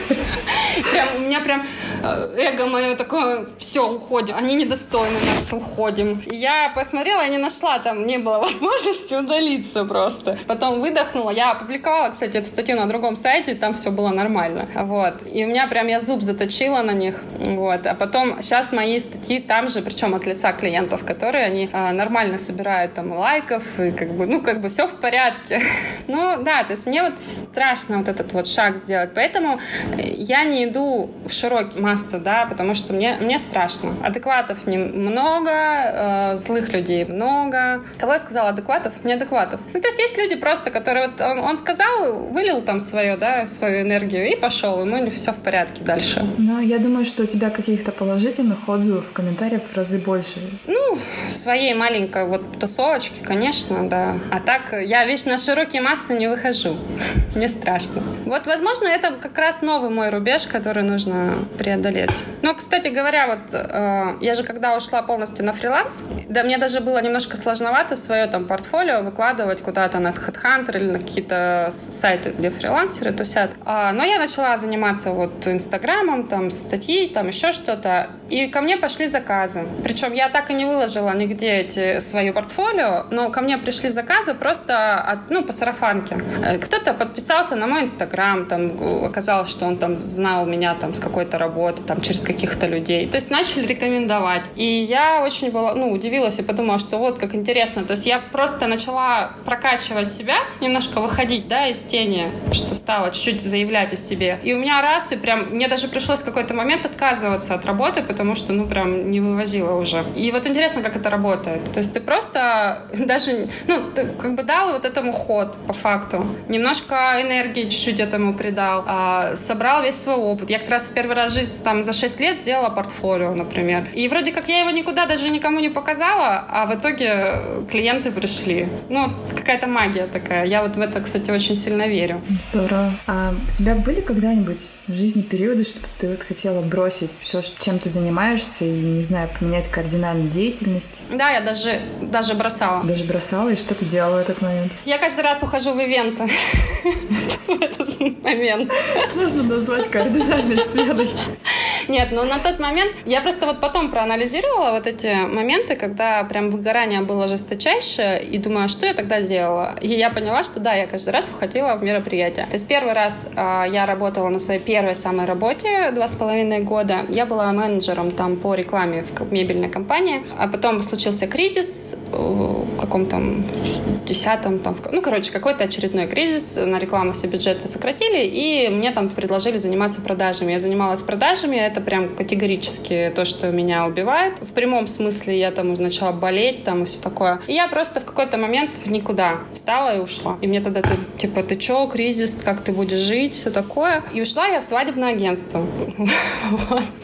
Прям, у меня прям э, эго мое такое, все, уходим. Они недостойны нас, уходим. я посмотрела, я не нашла, там не было возможности удалиться просто. Потом выдохнула. Я опубликовала, кстати, эту статью на другом сайте, там все было нормально. Вот. И у меня прям я зуб заточила на них. Вот. А потом сейчас мои статьи там же, причем от лица клиентов, которые они э, нормально собирают там лайков, и как бы, ну, как бы все в порядке. ну, да, то есть мне вот страшно вот этот вот шаг сделать. Поэтому э, я не иду в широкие массы, да, потому что мне, мне страшно. Адекватов немного, э, злых людей много. Кого я сказала адекватов? Неадекватов. Ну, то есть есть люди просто, которые вот он, он сказал, вылил там свое, да, свою энергию и пошел, ему все в порядке дальше. Ну, я думаю, что у тебя каких-то положительных отзывов, комментариев в разы больше. Ну, в своей маленькой вот тусовочке, конечно, да. А так я, видишь, на широкие массы не выхожу. Мне страшно. Вот, возможно, это как раз новый мой рубеж, который нужно преодолеть. Но, кстати говоря, вот э, я же когда ушла полностью на фриланс, да, мне даже было немножко сложновато свое там портфолио выкладывать куда-то на HeadHunter или на какие-то сайты, где фрилансеры тусят. А, но я начала заниматься вот Инстаграмом, там статьи, там еще что-то. И ко мне пошли заказы. Причем я так и не выложила нигде эти свое портфолио, но ко мне пришли заказы просто от, ну, по сарафанке. Э, кто-то подписался на мой инстаграм, там оказалось, что он там знал меня там с какой-то работы, там через каких-то людей. То есть начали рекомендовать. И я очень была, ну, удивилась и подумала, что вот как интересно. То есть я просто начала прокачивать себя, немножко выходить, да, из тени, что стало чуть-чуть заявлять о себе. И у меня раз, и прям, мне даже пришлось в какой-то момент отказываться от работы, потому что, ну, прям не вывозила уже. И вот интересно, как это работает. То есть ты просто даже, ну, ты как бы дал вот этому ход по факту. Немножко энергии чуть-чуть этому придал. А, собрал весь свой опыт. Я как раз в первый раз в жизни там за 6 лет сделала портфолио, например. И вроде как я его никуда даже никому не показала, а в итоге клиенты пришли. Ну, какая-то магия такая. Я вот в это, кстати, очень сильно верю. Здорово. А у тебя были когда-нибудь в жизни периоды, чтобы ты вот хотела бросить все, чем ты занимаешься, и, не знаю, поменять кардинально деятельность? Да, я даже, даже бросала. Даже бросала? И что ты делала в этот момент? Я каждый раз ухожу в ивенты в этот момент. Сложно назвать кардинальной сменой. Нет, но на тот момент я просто вот потом проанализировала вот эти моменты, когда прям выгорание было жесточайшее, и думаю, а что я тогда делала? И я поняла, что да, я каждый раз уходила в мероприятие. То есть первый раз э, я работала на своей первой самой работе два с половиной года. Я была менеджером там по рекламе в мебельной компании, а потом случился кризис э, в каком-то десятом, там, ну, короче, какой-то очередной кризис, на рекламу все бюджеты сократили, и мне там предложили заниматься продажами. Я занималась продажами, это прям категорически то, что меня убивает. В прямом смысле я там уже начала болеть, там и все такое. И я просто в какой-то момент в никуда встала и ушла. И мне тогда, типа, ты чё, кризис, как ты будешь жить, все такое. И ушла я в свадебное агентство.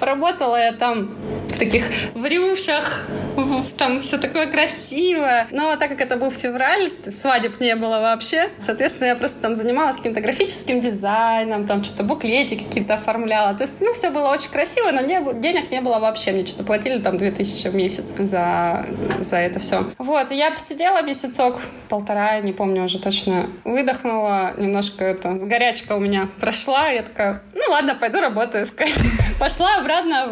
Поработала я там в таких врюшах, там все такое красивое. Но так как это был февраль, свадеб не было вообще, соответственно, я просто там занималась каким-то графическим дизайном, там что-то буклети какие-то оформляла. То есть, ну, все было очень красиво, но не, денег не было вообще. Мне что-то платили там 2000 в месяц за, за это все. Вот, я посидела месяцок, полтора, не помню уже точно, выдохнула, немножко это, горячка у меня прошла, я такая, ну ладно, пойду работу искать. Пошла обратно,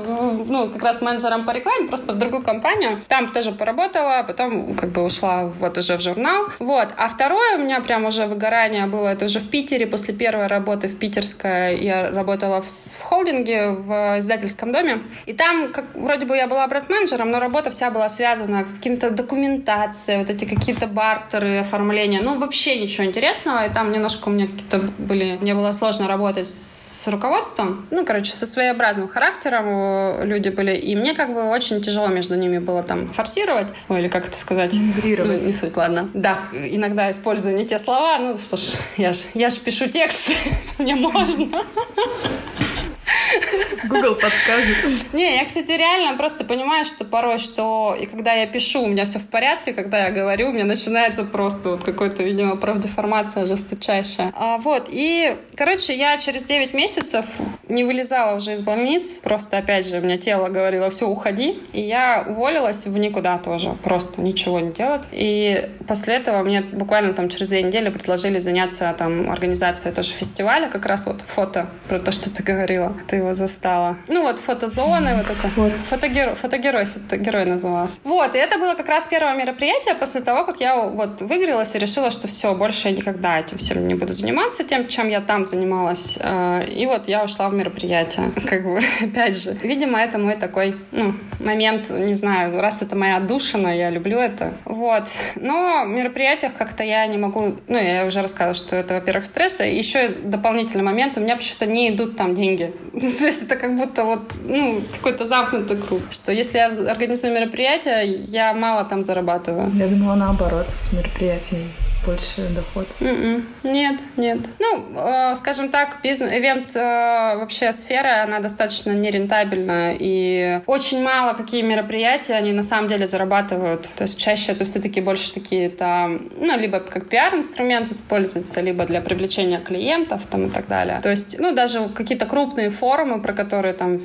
ну, как раз менеджером по рекламе, просто в другую компанию. Там тоже поработала, потом как бы ушла вот уже в журнал. Вот. А второе у меня прям уже выгорание было, это уже в Питере, после первой работы в Питерской я работала в, в холдинге, в издательском доме. И там, как, вроде бы я была бренд-менеджером, но работа вся была связана с каким-то документацией, вот эти какие-то бартеры, оформления. Ну, вообще ничего интересного. И там немножко у меня какие-то были... Мне было сложно работать с руководством. Ну, короче, со своеобразным характером люди были. И мне как бы очень тяжело между ними было там форсировать. Ой, или как это сказать? Мигрировать. Ну, не суть, ладно. Да, иногда использую не те слова. Ну, что ж, я же я ж пишу текст. Мне можно. Google подскажет. Не, я, кстати, реально просто понимаю, что порой, что и когда я пишу, у меня все в порядке, когда я говорю, у меня начинается просто вот какой-то, видимо, профдеформация жесточайшая. А, вот, и, короче, я через 9 месяцев не вылезала уже из больниц, просто, опять же, у меня тело говорило, все, уходи, и я уволилась в никуда тоже, просто ничего не делать. И после этого мне буквально там через две недели предложили заняться там организацией тоже фестиваля, как раз вот фото, про то, что ты говорила, ты его застала. Ну вот фотозоны, вот это. Вот. Фотогерой, фотогерой, фотогерой назывался. Вот, и это было как раз первое мероприятие после того, как я вот выигралась и решила, что все, больше я никогда этим всем не буду заниматься, тем, чем я там занималась. Э, и вот я ушла в мероприятие. Как бы, опять же, видимо, это мой такой, ну, момент, не знаю, раз это моя отдушина, я люблю это. Вот. Но в мероприятиях как-то я не могу, ну, я уже рассказывала, что это, во-первых, стресс, и еще дополнительный момент, у меня почему-то не идут там деньги. То есть это как будто вот, ну, какой-то замкнутый круг. Что если я организую мероприятие, я мало там зарабатываю. Я думала наоборот, с мероприятий больше доход? Mm-mm. М-м. Нет, нет. Ну, э, скажем так, бизнес, ивент э, вообще сфера, она достаточно нерентабельна, и очень мало какие мероприятия они на самом деле зарабатывают. То есть чаще это все-таки больше такие там, ну, либо как пиар-инструмент используется, либо для привлечения клиентов там и так далее. То есть, ну, даже какие-то крупные форумы, про которые там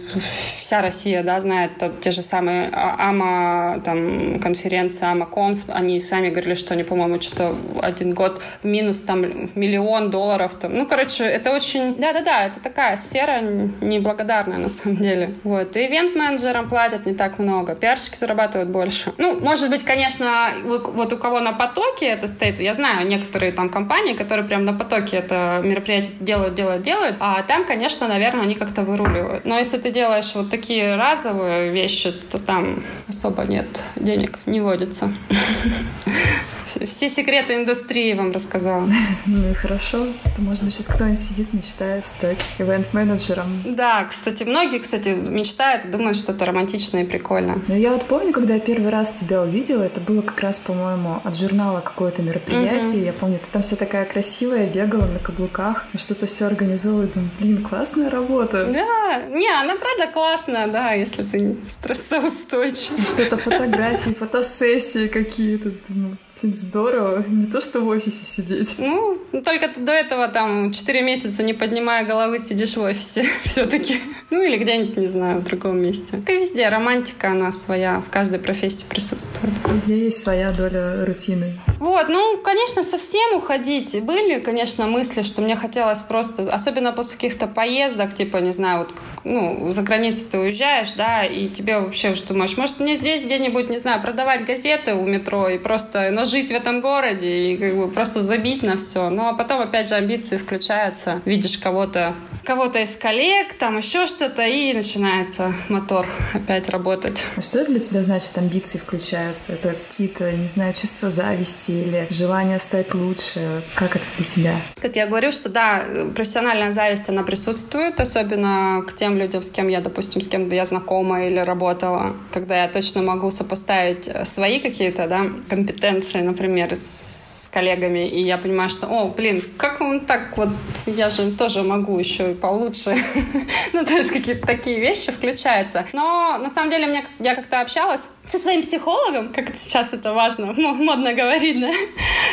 вся Россия, да, знает, там, те же самые а, АМА, там, конференция АМА-конф, они сами говорили, что они, по-моему, что один год в минус там миллион долларов. Там. Ну, короче, это очень... Да-да-да, это такая сфера неблагодарная на самом деле. Вот. И ивент-менеджерам платят не так много, пиарщики зарабатывают больше. Ну, может быть, конечно, вот у кого на потоке это стоит, я знаю некоторые там компании, которые прям на потоке это мероприятие делают, делают, делают, а там, конечно, наверное, они как-то выруливают. Но если ты делаешь вот такие разовые вещи, то там особо нет денег, не водится. все секреты индустрии вам рассказала. Ну и хорошо. То, может быть, сейчас кто-нибудь сидит, мечтает стать ивент-менеджером. Да, кстати, многие, кстати, мечтают и думают, что это романтично и прикольно. Но я вот помню, когда я первый раз тебя увидела, это было как раз, по-моему, от журнала какое-то мероприятие. Я помню, ты там вся такая красивая, бегала на каблуках, что-то все организовывала. Думаю, блин, классная работа. Да, не, она правда классная, да, если ты стрессоустойчивый. Что-то фотографии, фотосессии какие-то. Думаю, здорово. Не то, что в офисе сидеть. Ну, только ты до этого там 4 месяца, не поднимая головы, сидишь в офисе все-таки. Ну, или где-нибудь, не знаю, в другом месте. Как и везде, романтика, она своя, в каждой профессии присутствует. Везде есть своя доля рутины. Вот, ну, конечно, совсем уходить. Были, конечно, мысли, что мне хотелось просто, особенно после каких-то поездок, типа, не знаю, вот, ну, за границу ты уезжаешь, да, и тебе вообще что думаешь, может, мне здесь где-нибудь, не знаю, продавать газеты у метро и просто нажить жить в этом городе и как бы просто забить на все. Ну, а потом, опять же, амбиции включаются. Видишь кого-то кого-то из коллег, там еще что-то, и начинается мотор опять работать. А что для тебя значит амбиции включаются? Это какие-то, не знаю, чувства зависти или желание стать лучше? Как это для тебя? Как я говорю, что да, профессиональная зависть, она присутствует, особенно к тем людям, с кем я, допустим, с кем я знакома или работала, когда я точно могу сопоставить свои какие-то, да, компетенции, например, с коллегами, и я понимаю, что, о, блин, как он так вот, я же тоже могу еще и получше. ну, то есть какие-то такие вещи включаются. Но на самом деле мне, я как-то общалась со своим психологом, как сейчас это важно, модно говорить, да,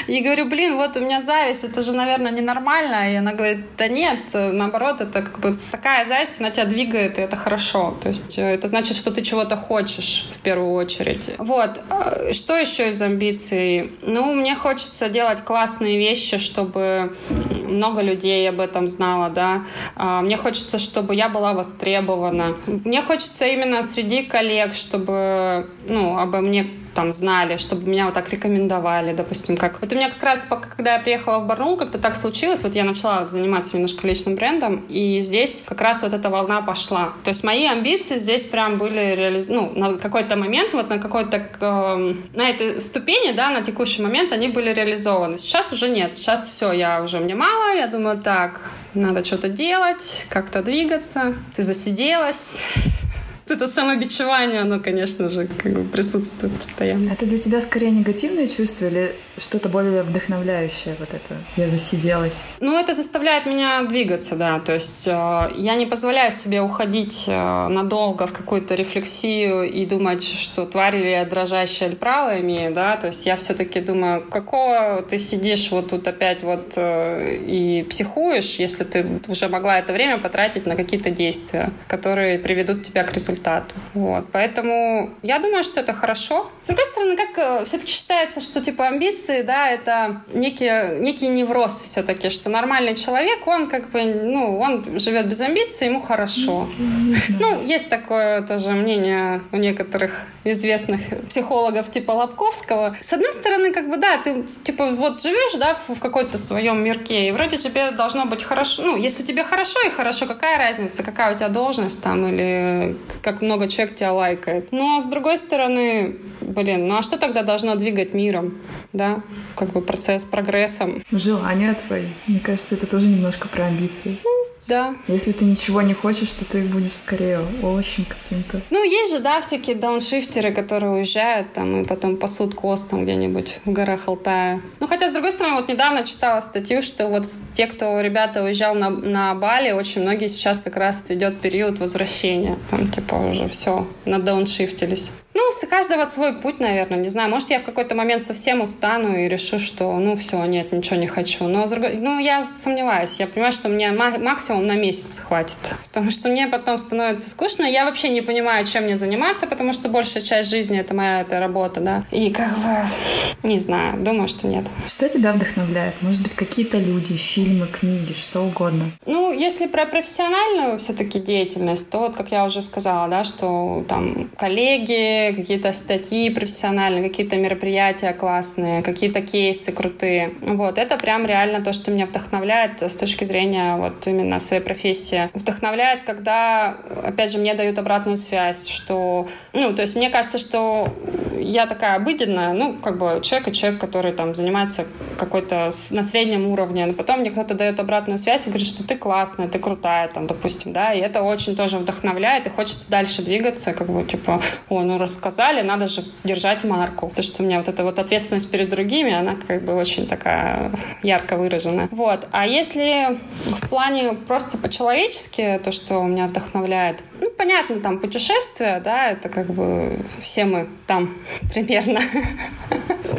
и говорю, блин, вот у меня зависть, это же, наверное, ненормально. И она говорит, да нет, наоборот, это как бы такая зависть, она тебя двигает, и это хорошо. То есть э, это значит, что ты чего-то хочешь в первую очередь. Вот. А, что еще из амбиций? Ну, мне хочется делать классные вещи, чтобы много людей об этом знало, да. А, мне хочется, чтобы я была востребована. Мне хочется именно среди коллег, чтобы ну, обо мне там знали, чтобы меня вот так рекомендовали, допустим, как... Вот у меня как раз, когда я приехала в Барнаул, как-то так случилось, вот я начала заниматься немножко личным брендом, и здесь как раз вот эта волна пошла. То есть мои амбиции здесь прям были реализованы, ну, на какой-то момент, вот на какой-то, э, на этой ступени, да, на текущий момент они были реализованы. Сейчас уже нет, сейчас все, я уже мне мало, я думаю, так, надо что-то делать, как-то двигаться, ты засиделась, это самобичевание, оно, конечно же, как бы присутствует постоянно. Это для тебя скорее негативное чувство или что-то более вдохновляющее вот это? Я засиделась. Ну, это заставляет меня двигаться, да. То есть э, я не позволяю себе уходить э, надолго в какую-то рефлексию и думать, что тварь или я дрожащая или право имею, да. То есть я все-таки думаю, какого ты сидишь вот тут опять вот э, и психуешь, если ты уже могла это время потратить на какие-то действия, которые приведут тебя к результату результату. Вот. Поэтому я думаю, что это хорошо. С другой стороны, как э, все-таки считается, что типа амбиции, да, это некий, некий невроз все-таки, что нормальный человек, он как бы, ну, он живет без амбиций, ему хорошо. Ну, есть такое тоже мнение у некоторых известных психологов типа Лобковского. С одной стороны, как бы, да, ты типа вот живешь, да, в какой-то своем мирке, и вроде тебе должно быть хорошо. Ну, если тебе хорошо и хорошо, какая разница, какая у тебя должность там или как много человек тебя лайкает. Но с другой стороны, блин, ну а что тогда должно двигать миром? Да, как бы процесс прогрессом. Желания твои. Мне кажется, это тоже немножко про амбиции. Ну, да. Если ты ничего не хочешь, то ты будешь скорее овощем каким-то. Ну, есть же, да, всякие дауншифтеры, которые уезжают там и потом пасут кост там где-нибудь в горах Алтая. Ну, хотя, с другой стороны, вот недавно читала статью, что вот те, кто, ребята, уезжал на, на Бали, очень многие сейчас как раз идет период возвращения. Там, типа, уже все, на дауншифтились. Ну, у каждого свой путь, наверное, не знаю. Может, я в какой-то момент совсем устану и решу, что, ну, все, нет, ничего не хочу. Но, ну, я сомневаюсь. Я понимаю, что мне максимум на месяц хватит. Потому что мне потом становится скучно. Я вообще не понимаю, чем мне заниматься, потому что большая часть жизни — это моя эта работа, да. И как бы, не знаю, думаю, что нет. Что тебя вдохновляет? Может быть, какие-то люди, фильмы, книги, что угодно? Ну, если про профессиональную все-таки деятельность, то вот, как я уже сказала, да, что там коллеги, какие-то статьи профессиональные, какие-то мероприятия классные, какие-то кейсы крутые. Вот, это прям реально то, что меня вдохновляет с точки зрения вот именно своей профессии. Вдохновляет, когда, опять же, мне дают обратную связь, что, ну, то есть мне кажется, что я такая обыденная, ну, как бы человек и человек, который там занимается какой-то на среднем уровне, но потом мне кто-то дает обратную связь и говорит, что ты классная, ты крутая, там, допустим, да, и это очень тоже вдохновляет, и хочется дальше двигаться, как бы, типа, о, ну, рассказали, надо же держать марку, потому что у меня вот эта вот ответственность перед другими, она как бы очень такая ярко выражена. Вот, а если в плане просто по-человечески, то, что меня вдохновляет, ну, понятно, там, путешествия, да, это как бы все мы там примерно.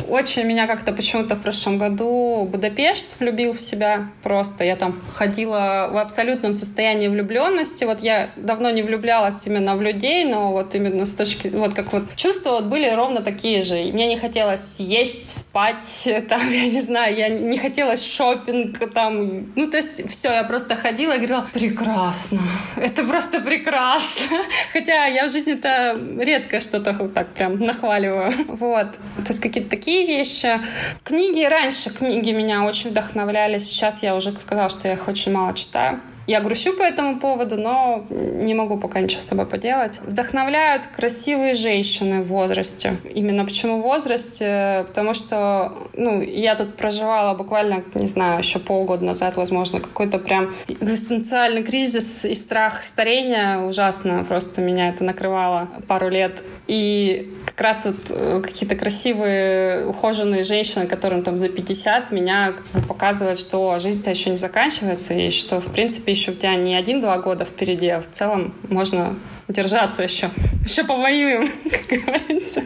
Очень меня как-то почему-то в прошлом году Будапешт влюбил в себя просто. Я там ходила в абсолютном состоянии влюбленности. Вот я давно не влюблялась именно в людей, но вот именно с точки... Вот как вот чувства вот были ровно такие же. И мне не хотелось есть, спать, там, я не знаю, я не хотелось шопинг там. Ну, то есть все, я просто ходила и говорила, прекрасно, это просто прекрасно. Хотя я в жизни-то редко что-то вот так прям нахваливаю. Вот. То есть какие-то такие вещи. Книги раньше, книги меня очень вдохновляли. Сейчас я уже сказала, что я их очень мало читаю. Я грущу по этому поводу, но не могу пока ничего с собой поделать. Вдохновляют красивые женщины в возрасте. Именно почему в возрасте? Потому что ну, я тут проживала буквально, не знаю, еще полгода назад, возможно, какой-то прям экзистенциальный кризис и страх старения ужасно просто меня это накрывало пару лет. И как раз вот э, какие-то красивые, ухоженные женщины, которым там за 50, меня как бы показывают, что жизнь-то еще не заканчивается, и что, в принципе, еще у тебя не один-два года впереди, а в целом можно держаться еще. Еще повоюем, как говорится.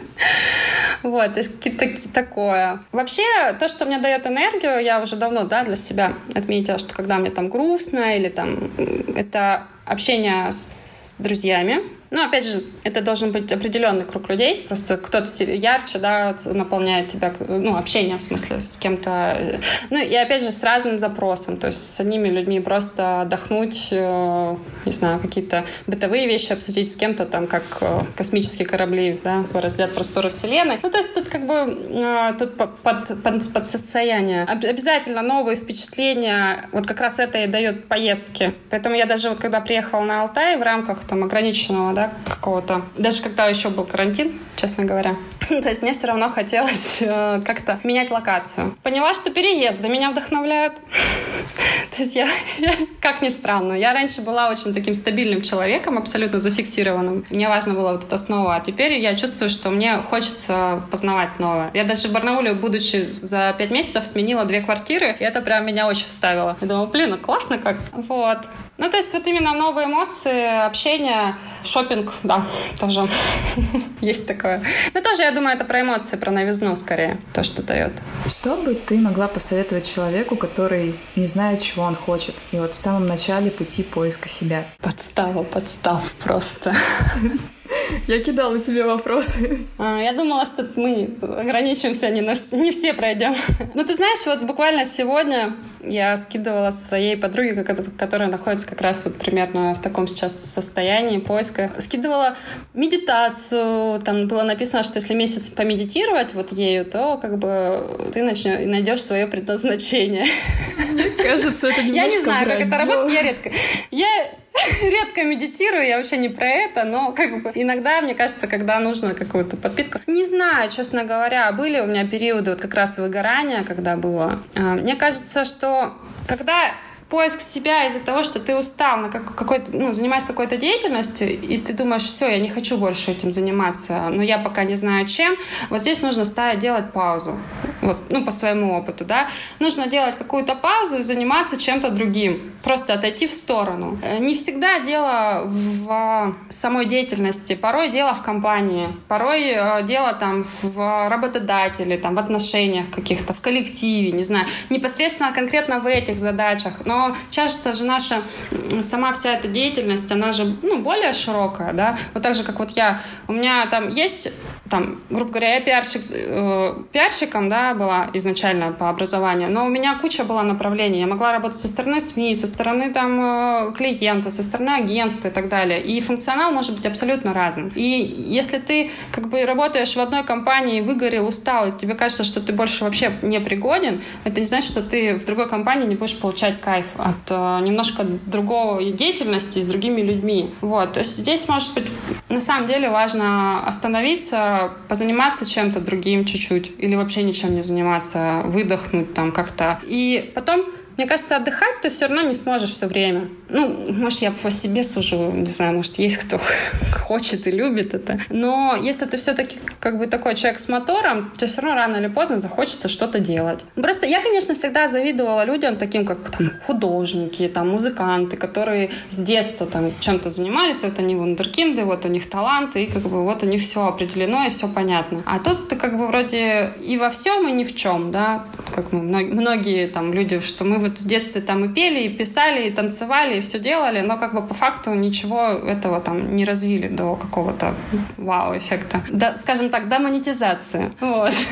Вот, то есть какие-то такое. Вообще, то, что мне дает энергию, я уже давно, да, для себя отметила, что когда мне там грустно или там это общение с друзьями, ну, опять же, это должен быть определенный круг людей. Просто кто-то ярче, да, наполняет тебя, ну, общение, в смысле, с кем-то. Ну, и опять же, с разным запросом. То есть с одними людьми просто отдохнуть, э, не знаю, какие-то бытовые вещи обсудить с кем-то, там, как э, космические корабли, да, разлет просторы Вселенной. Ну, то есть тут как бы э, тут под, под, под состояние. Обязательно новые впечатления, вот как раз это и дает поездки. Поэтому я даже вот когда приехала на Алтай в рамках там ограниченного да, какого-то. Даже когда еще был карантин, честно говоря. То есть мне все равно хотелось э, как-то менять локацию. Поняла, что переезды меня вдохновляют. То есть я, как ни странно, я раньше была очень таким стабильным человеком, абсолютно зафиксированным. Мне важно было вот эта основа. А теперь я чувствую, что мне хочется познавать новое. Я даже в Барнауле, будучи за пять месяцев, сменила две квартиры, и это прям меня очень вставило. Я думала, блин, ну классно как. Вот. Ну, то есть вот именно новые эмоции, общение, шопинг, да, тоже есть такое. Но тоже, я думаю, это про эмоции, про новизну скорее, то, что дает. Что бы ты могла посоветовать человеку, который не знает, чего он хочет, и вот в самом начале пути поиска себя? Подстава, подстав просто. Я кидала тебе вопросы. А, я думала, что мы ограничимся, не, на, не все пройдем. Ну, ты знаешь, вот буквально сегодня я скидывала своей подруге, которая находится как раз вот примерно в таком сейчас состоянии поиска, скидывала медитацию, там было написано, что если месяц помедитировать вот ею, то как бы ты начнешь, найдешь свое предназначение. Мне кажется, это Я не знаю, как это работает, я редко. Я редко медитирую, я вообще не про это, но как бы иногда, мне кажется, когда нужно какую-то подпитку. Не знаю, честно говоря, были у меня периоды вот как раз выгорания, когда было. А, мне кажется, что когда поиск себя из-за того, что ты устал на какой-то, ну, занимаясь какой-то деятельностью, и ты думаешь, все, я не хочу больше этим заниматься, но я пока не знаю чем, вот здесь нужно ставить, делать паузу. Вот, ну, по своему опыту, да. Нужно делать какую-то паузу и заниматься чем-то другим. Просто отойти в сторону. Э, не всегда дело в самой деятельности. Порой дело в компании. Порой э, дело там в работодателе, там в отношениях каких-то, в коллективе, не знаю. Непосредственно конкретно в этих задачах. Но часто же наша сама вся эта деятельность, она же ну, более широкая, да, вот так же, как вот я, у меня там есть, там, грубо говоря, я пиарщик, э, пиарщиком, да, была изначально по образованию, но у меня куча была направлений, я могла работать со стороны СМИ, со стороны там э, клиента, со стороны агентства и так далее, и функционал может быть абсолютно разным. И если ты как бы работаешь в одной компании, выгорел, устал, и тебе кажется, что ты больше вообще не пригоден, это не значит, что ты в другой компании не будешь получать кайф от э, немножко другого деятельности с другими людьми. Вот. То есть здесь, может быть, на самом деле важно остановиться, позаниматься чем-то другим чуть-чуть или вообще ничем не заниматься, выдохнуть там как-то. И потом мне кажется, отдыхать ты все равно не сможешь все время. Ну, может, я по себе сужу, не знаю, может, есть кто хочет и любит это. Но если ты все-таки как бы такой человек с мотором, то все равно рано или поздно захочется что-то делать. Просто я, конечно, всегда завидовала людям таким, как там художники, там музыканты, которые с детства там чем-то занимались, вот они вундеркинды, вот у них таланты, и как бы вот у них все определено и все понятно. А тут ты как бы вроде и во всем, и ни в чем, да, как мы многие там люди, что мы вот в детстве там и пели, и писали, и танцевали, и все делали, но как бы по факту ничего этого там не развили до какого-то вау-эффекта. Да, скажем так, до монетизации. Вот.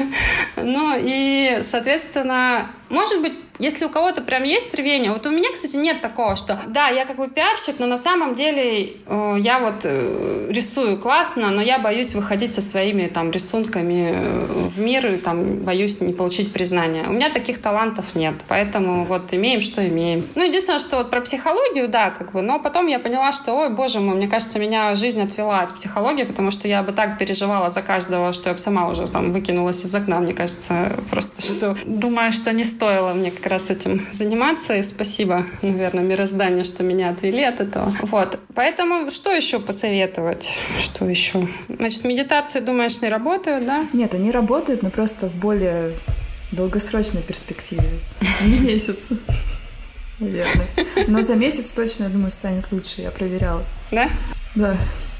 Ну и, соответственно, может быть, если у кого-то прям есть рвение, вот у меня, кстати, нет такого, что да, я как бы пиарщик, но на самом деле э, я вот э, рисую классно, но я боюсь выходить со своими там рисунками э, в мир и там боюсь не получить признания. У меня таких талантов нет, поэтому вот имеем, что имеем. Ну, единственное, что вот про психологию, да, как бы, но потом я поняла, что, ой, боже мой, мне кажется, меня жизнь отвела от психологии, потому что я бы так переживала за каждого, что я бы сама уже там выкинулась из окна, мне кажется, просто, что думаю, что не стоило мне раз этим заниматься. И спасибо, наверное, мирозданию, что меня отвели от этого. Вот. Поэтому что еще посоветовать? Что еще? Значит, медитации, думаешь, не работают, да? Нет, они работают, но просто в более долгосрочной перспективе. Не месяц. Наверное. Но за месяц точно, я думаю, станет лучше. Я проверяла. Да? Да.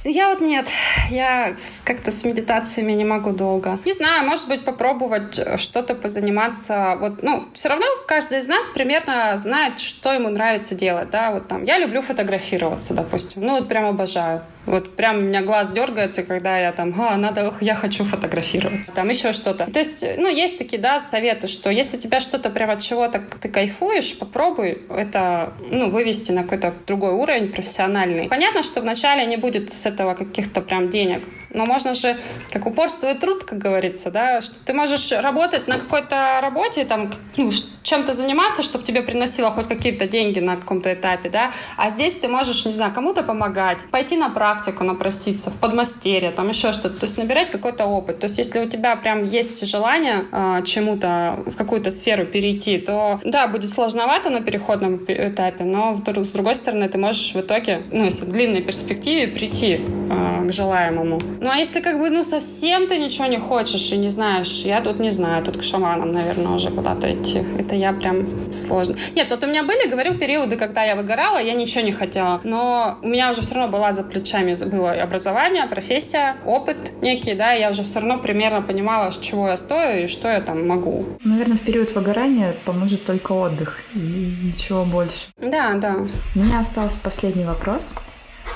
Я вот нет. Я как-то с медитациями не могу долго. Не знаю, может быть, попробовать что-то позаниматься. Вот, ну, все равно каждый из нас примерно знает, что ему нравится делать, да, вот там. Я люблю фотографироваться, допустим. Ну, вот прям обожаю. Вот прям у меня глаз дергается, когда я там, а, надо, я хочу фотографироваться. Там еще что-то. То есть, ну, есть такие, да, советы, что если тебя что-то прям от чего-то ты кайфуешь, попробуй это, ну, вывести на какой-то другой уровень профессиональный. Понятно, что вначале не будет с этого каких-то прям денег, но можно же, как упорство и труд, как говорится, да, что ты можешь работать на какой-то работе, там, ну, чем-то заниматься, чтобы тебе приносило хоть какие-то деньги на каком-то этапе, да, а здесь ты можешь, не знаю, кому-то помогать, пойти на практику, напроситься, в подмастерье, там еще что-то, то есть набирать какой-то опыт. То есть если у тебя прям есть желание э, чему-то, в какую-то сферу перейти, то, да, будет сложновато на переходном этапе, но с другой стороны ты можешь в итоге, ну, если в длинной перспективе, прийти э, к желаемому. Ну, а если как бы, ну, совсем ты ничего не хочешь и не знаешь, я тут не знаю, тут к шаманам, наверное, уже куда-то идти. Это я прям сложно. Нет, вот у меня были, говорю, периоды, когда я выгорала, я ничего не хотела, но у меня уже все равно была за плечами было образование, профессия, опыт некий, да, я уже все равно примерно понимала, с чего я стою и что я там могу. Наверное, в период выгорания поможет только отдых и ничего больше. Да, да. У меня остался последний вопрос.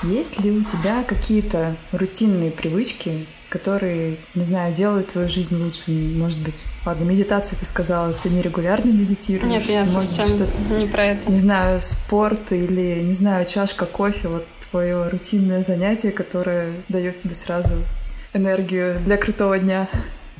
Есть ли у тебя какие-то рутинные привычки, которые, не знаю, делают твою жизнь лучше, может быть? Ладно, медитацию ты сказала, ты нерегулярно медитируешь. Нет, я может совсем быть, что-то, не про это. Не знаю, спорт или, не знаю, чашка кофе, вот твое рутинное занятие, которое дает тебе сразу энергию для крутого дня.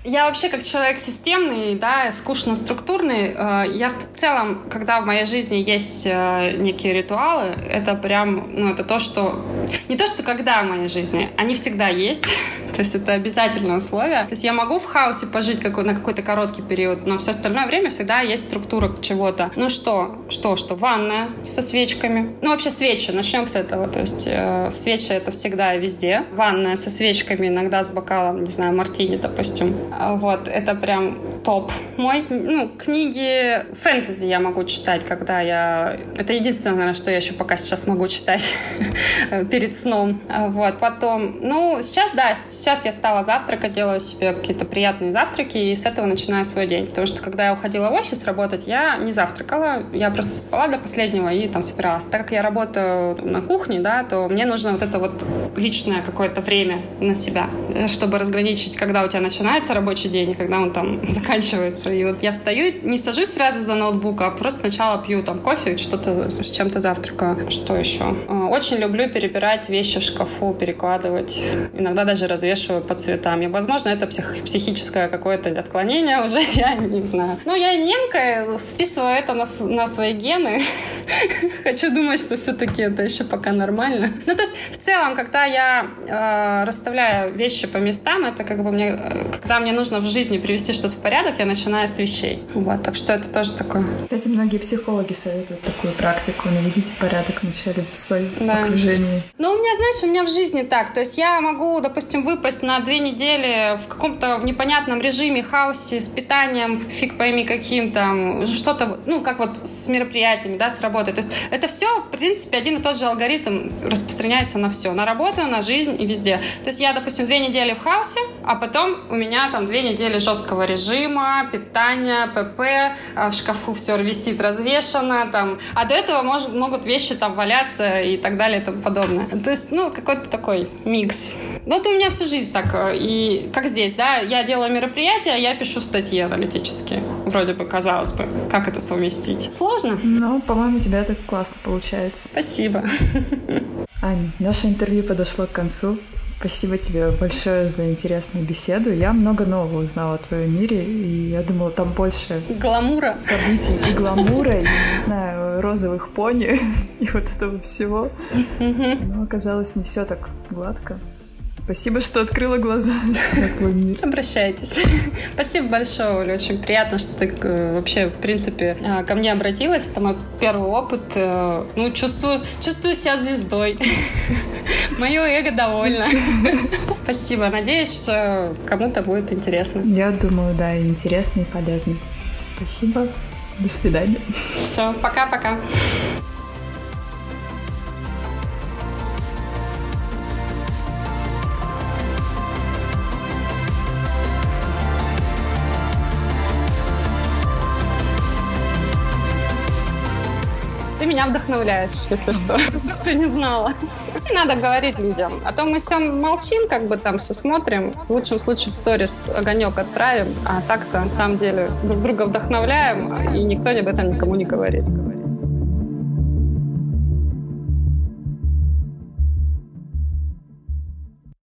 Я вообще как человек системный, да, скучно-структурный, э, я в целом, когда в моей жизни есть э, некие ритуалы, это прям, ну, это то, что... Не то, что когда в моей жизни, они всегда есть, то есть это обязательное условие. То есть я могу в хаосе пожить какой, на какой-то короткий период, но все остальное время всегда есть структура чего-то. Ну что, что, что, ванная со свечками. Ну вообще свечи, начнем с этого. То есть э, свечи это всегда и везде. Ванная со свечками, иногда с бокалом, не знаю, мартини, допустим а, вот, это прям топ мой. Ну, книги фэнтези я могу читать, когда я... Это единственное, что я еще пока сейчас могу читать перед сном. Вот, потом... Ну, сейчас, да, сейчас сейчас я стала завтракать, делаю себе какие-то приятные завтраки, и с этого начинаю свой день. Потому что когда я уходила в офис работать, я не завтракала, я просто спала до последнего и там собиралась. Так как я работаю на кухне, да, то мне нужно вот это вот личное какое-то время на себя, чтобы разграничить, когда у тебя начинается рабочий день и когда он там заканчивается. И вот я встаю, не сажусь сразу за ноутбук, а просто сначала пью там кофе, что-то с чем-то завтракаю. Что еще? А, очень люблю перебирать вещи в шкафу, перекладывать. Иногда даже развешиваю по цветам. И, возможно, это псих психическое какое-то отклонение уже, я не знаю. Ну, я немка, списываю это на, на свои гены. Хочу думать, что все-таки это еще пока нормально. Ну, то есть, в целом, когда я э, расставляю вещи по местам, это как бы мне, э, когда мне нужно в жизни привести что-то в порядок, я начинаю с вещей. Вот, так что это тоже такое. Кстати, многие психологи советуют такую практику, наведите порядок вначале в своем да. окружении. Ну, у меня, знаешь, у меня в жизни так, то есть я могу, допустим, выпасть на две недели в каком-то непонятном режиме, хаосе, с питанием, фиг пойми каким там, что-то, ну, как вот с мероприятиями, да, с работой. То есть это все, в принципе, один и тот же алгоритм распространяется на все, на работу, на жизнь и везде. То есть я, допустим, две недели в хаосе, а потом у меня там две недели жесткого режима, питания, ПП, а в шкафу все висит развешено, там, а до этого может, могут вещи там валяться и так далее и тому подобное. То есть, ну, какой-то такой микс. Ну, это у меня всю жизнь так, и как здесь, да, я делаю мероприятия, я пишу статьи аналитические. Вроде бы, казалось бы, как это совместить? Сложно? Ну, по-моему, у тебя это классно получается. Спасибо. Аня, наше интервью подошло к концу. Спасибо тебе большое за интересную беседу. Я много нового узнала о твоем мире, и я думала, там больше... Гламура. Событий и гламура, и, не знаю, розовых пони, и вот этого всего. Но оказалось не все так гладко. Спасибо, что открыла глаза на твой мир. Обращайтесь. Спасибо большое, Оля. Очень приятно, что ты э, вообще, в принципе, э, ко мне обратилась. Это мой первый опыт. Э, ну, чувствую, чувствую себя звездой. Мое эго довольно. Спасибо. Надеюсь, что кому-то будет интересно. Я думаю, да, интересно и полезно. Спасибо. До свидания. Все, пока-пока. Меня вдохновляешь, если что. Ты не знала. Не надо говорить людям. А то мы все молчим, как бы там все смотрим. В лучшем случае в сторис огонек отправим, а так-то на самом деле друг друга вдохновляем, и никто об этом никому не говорит.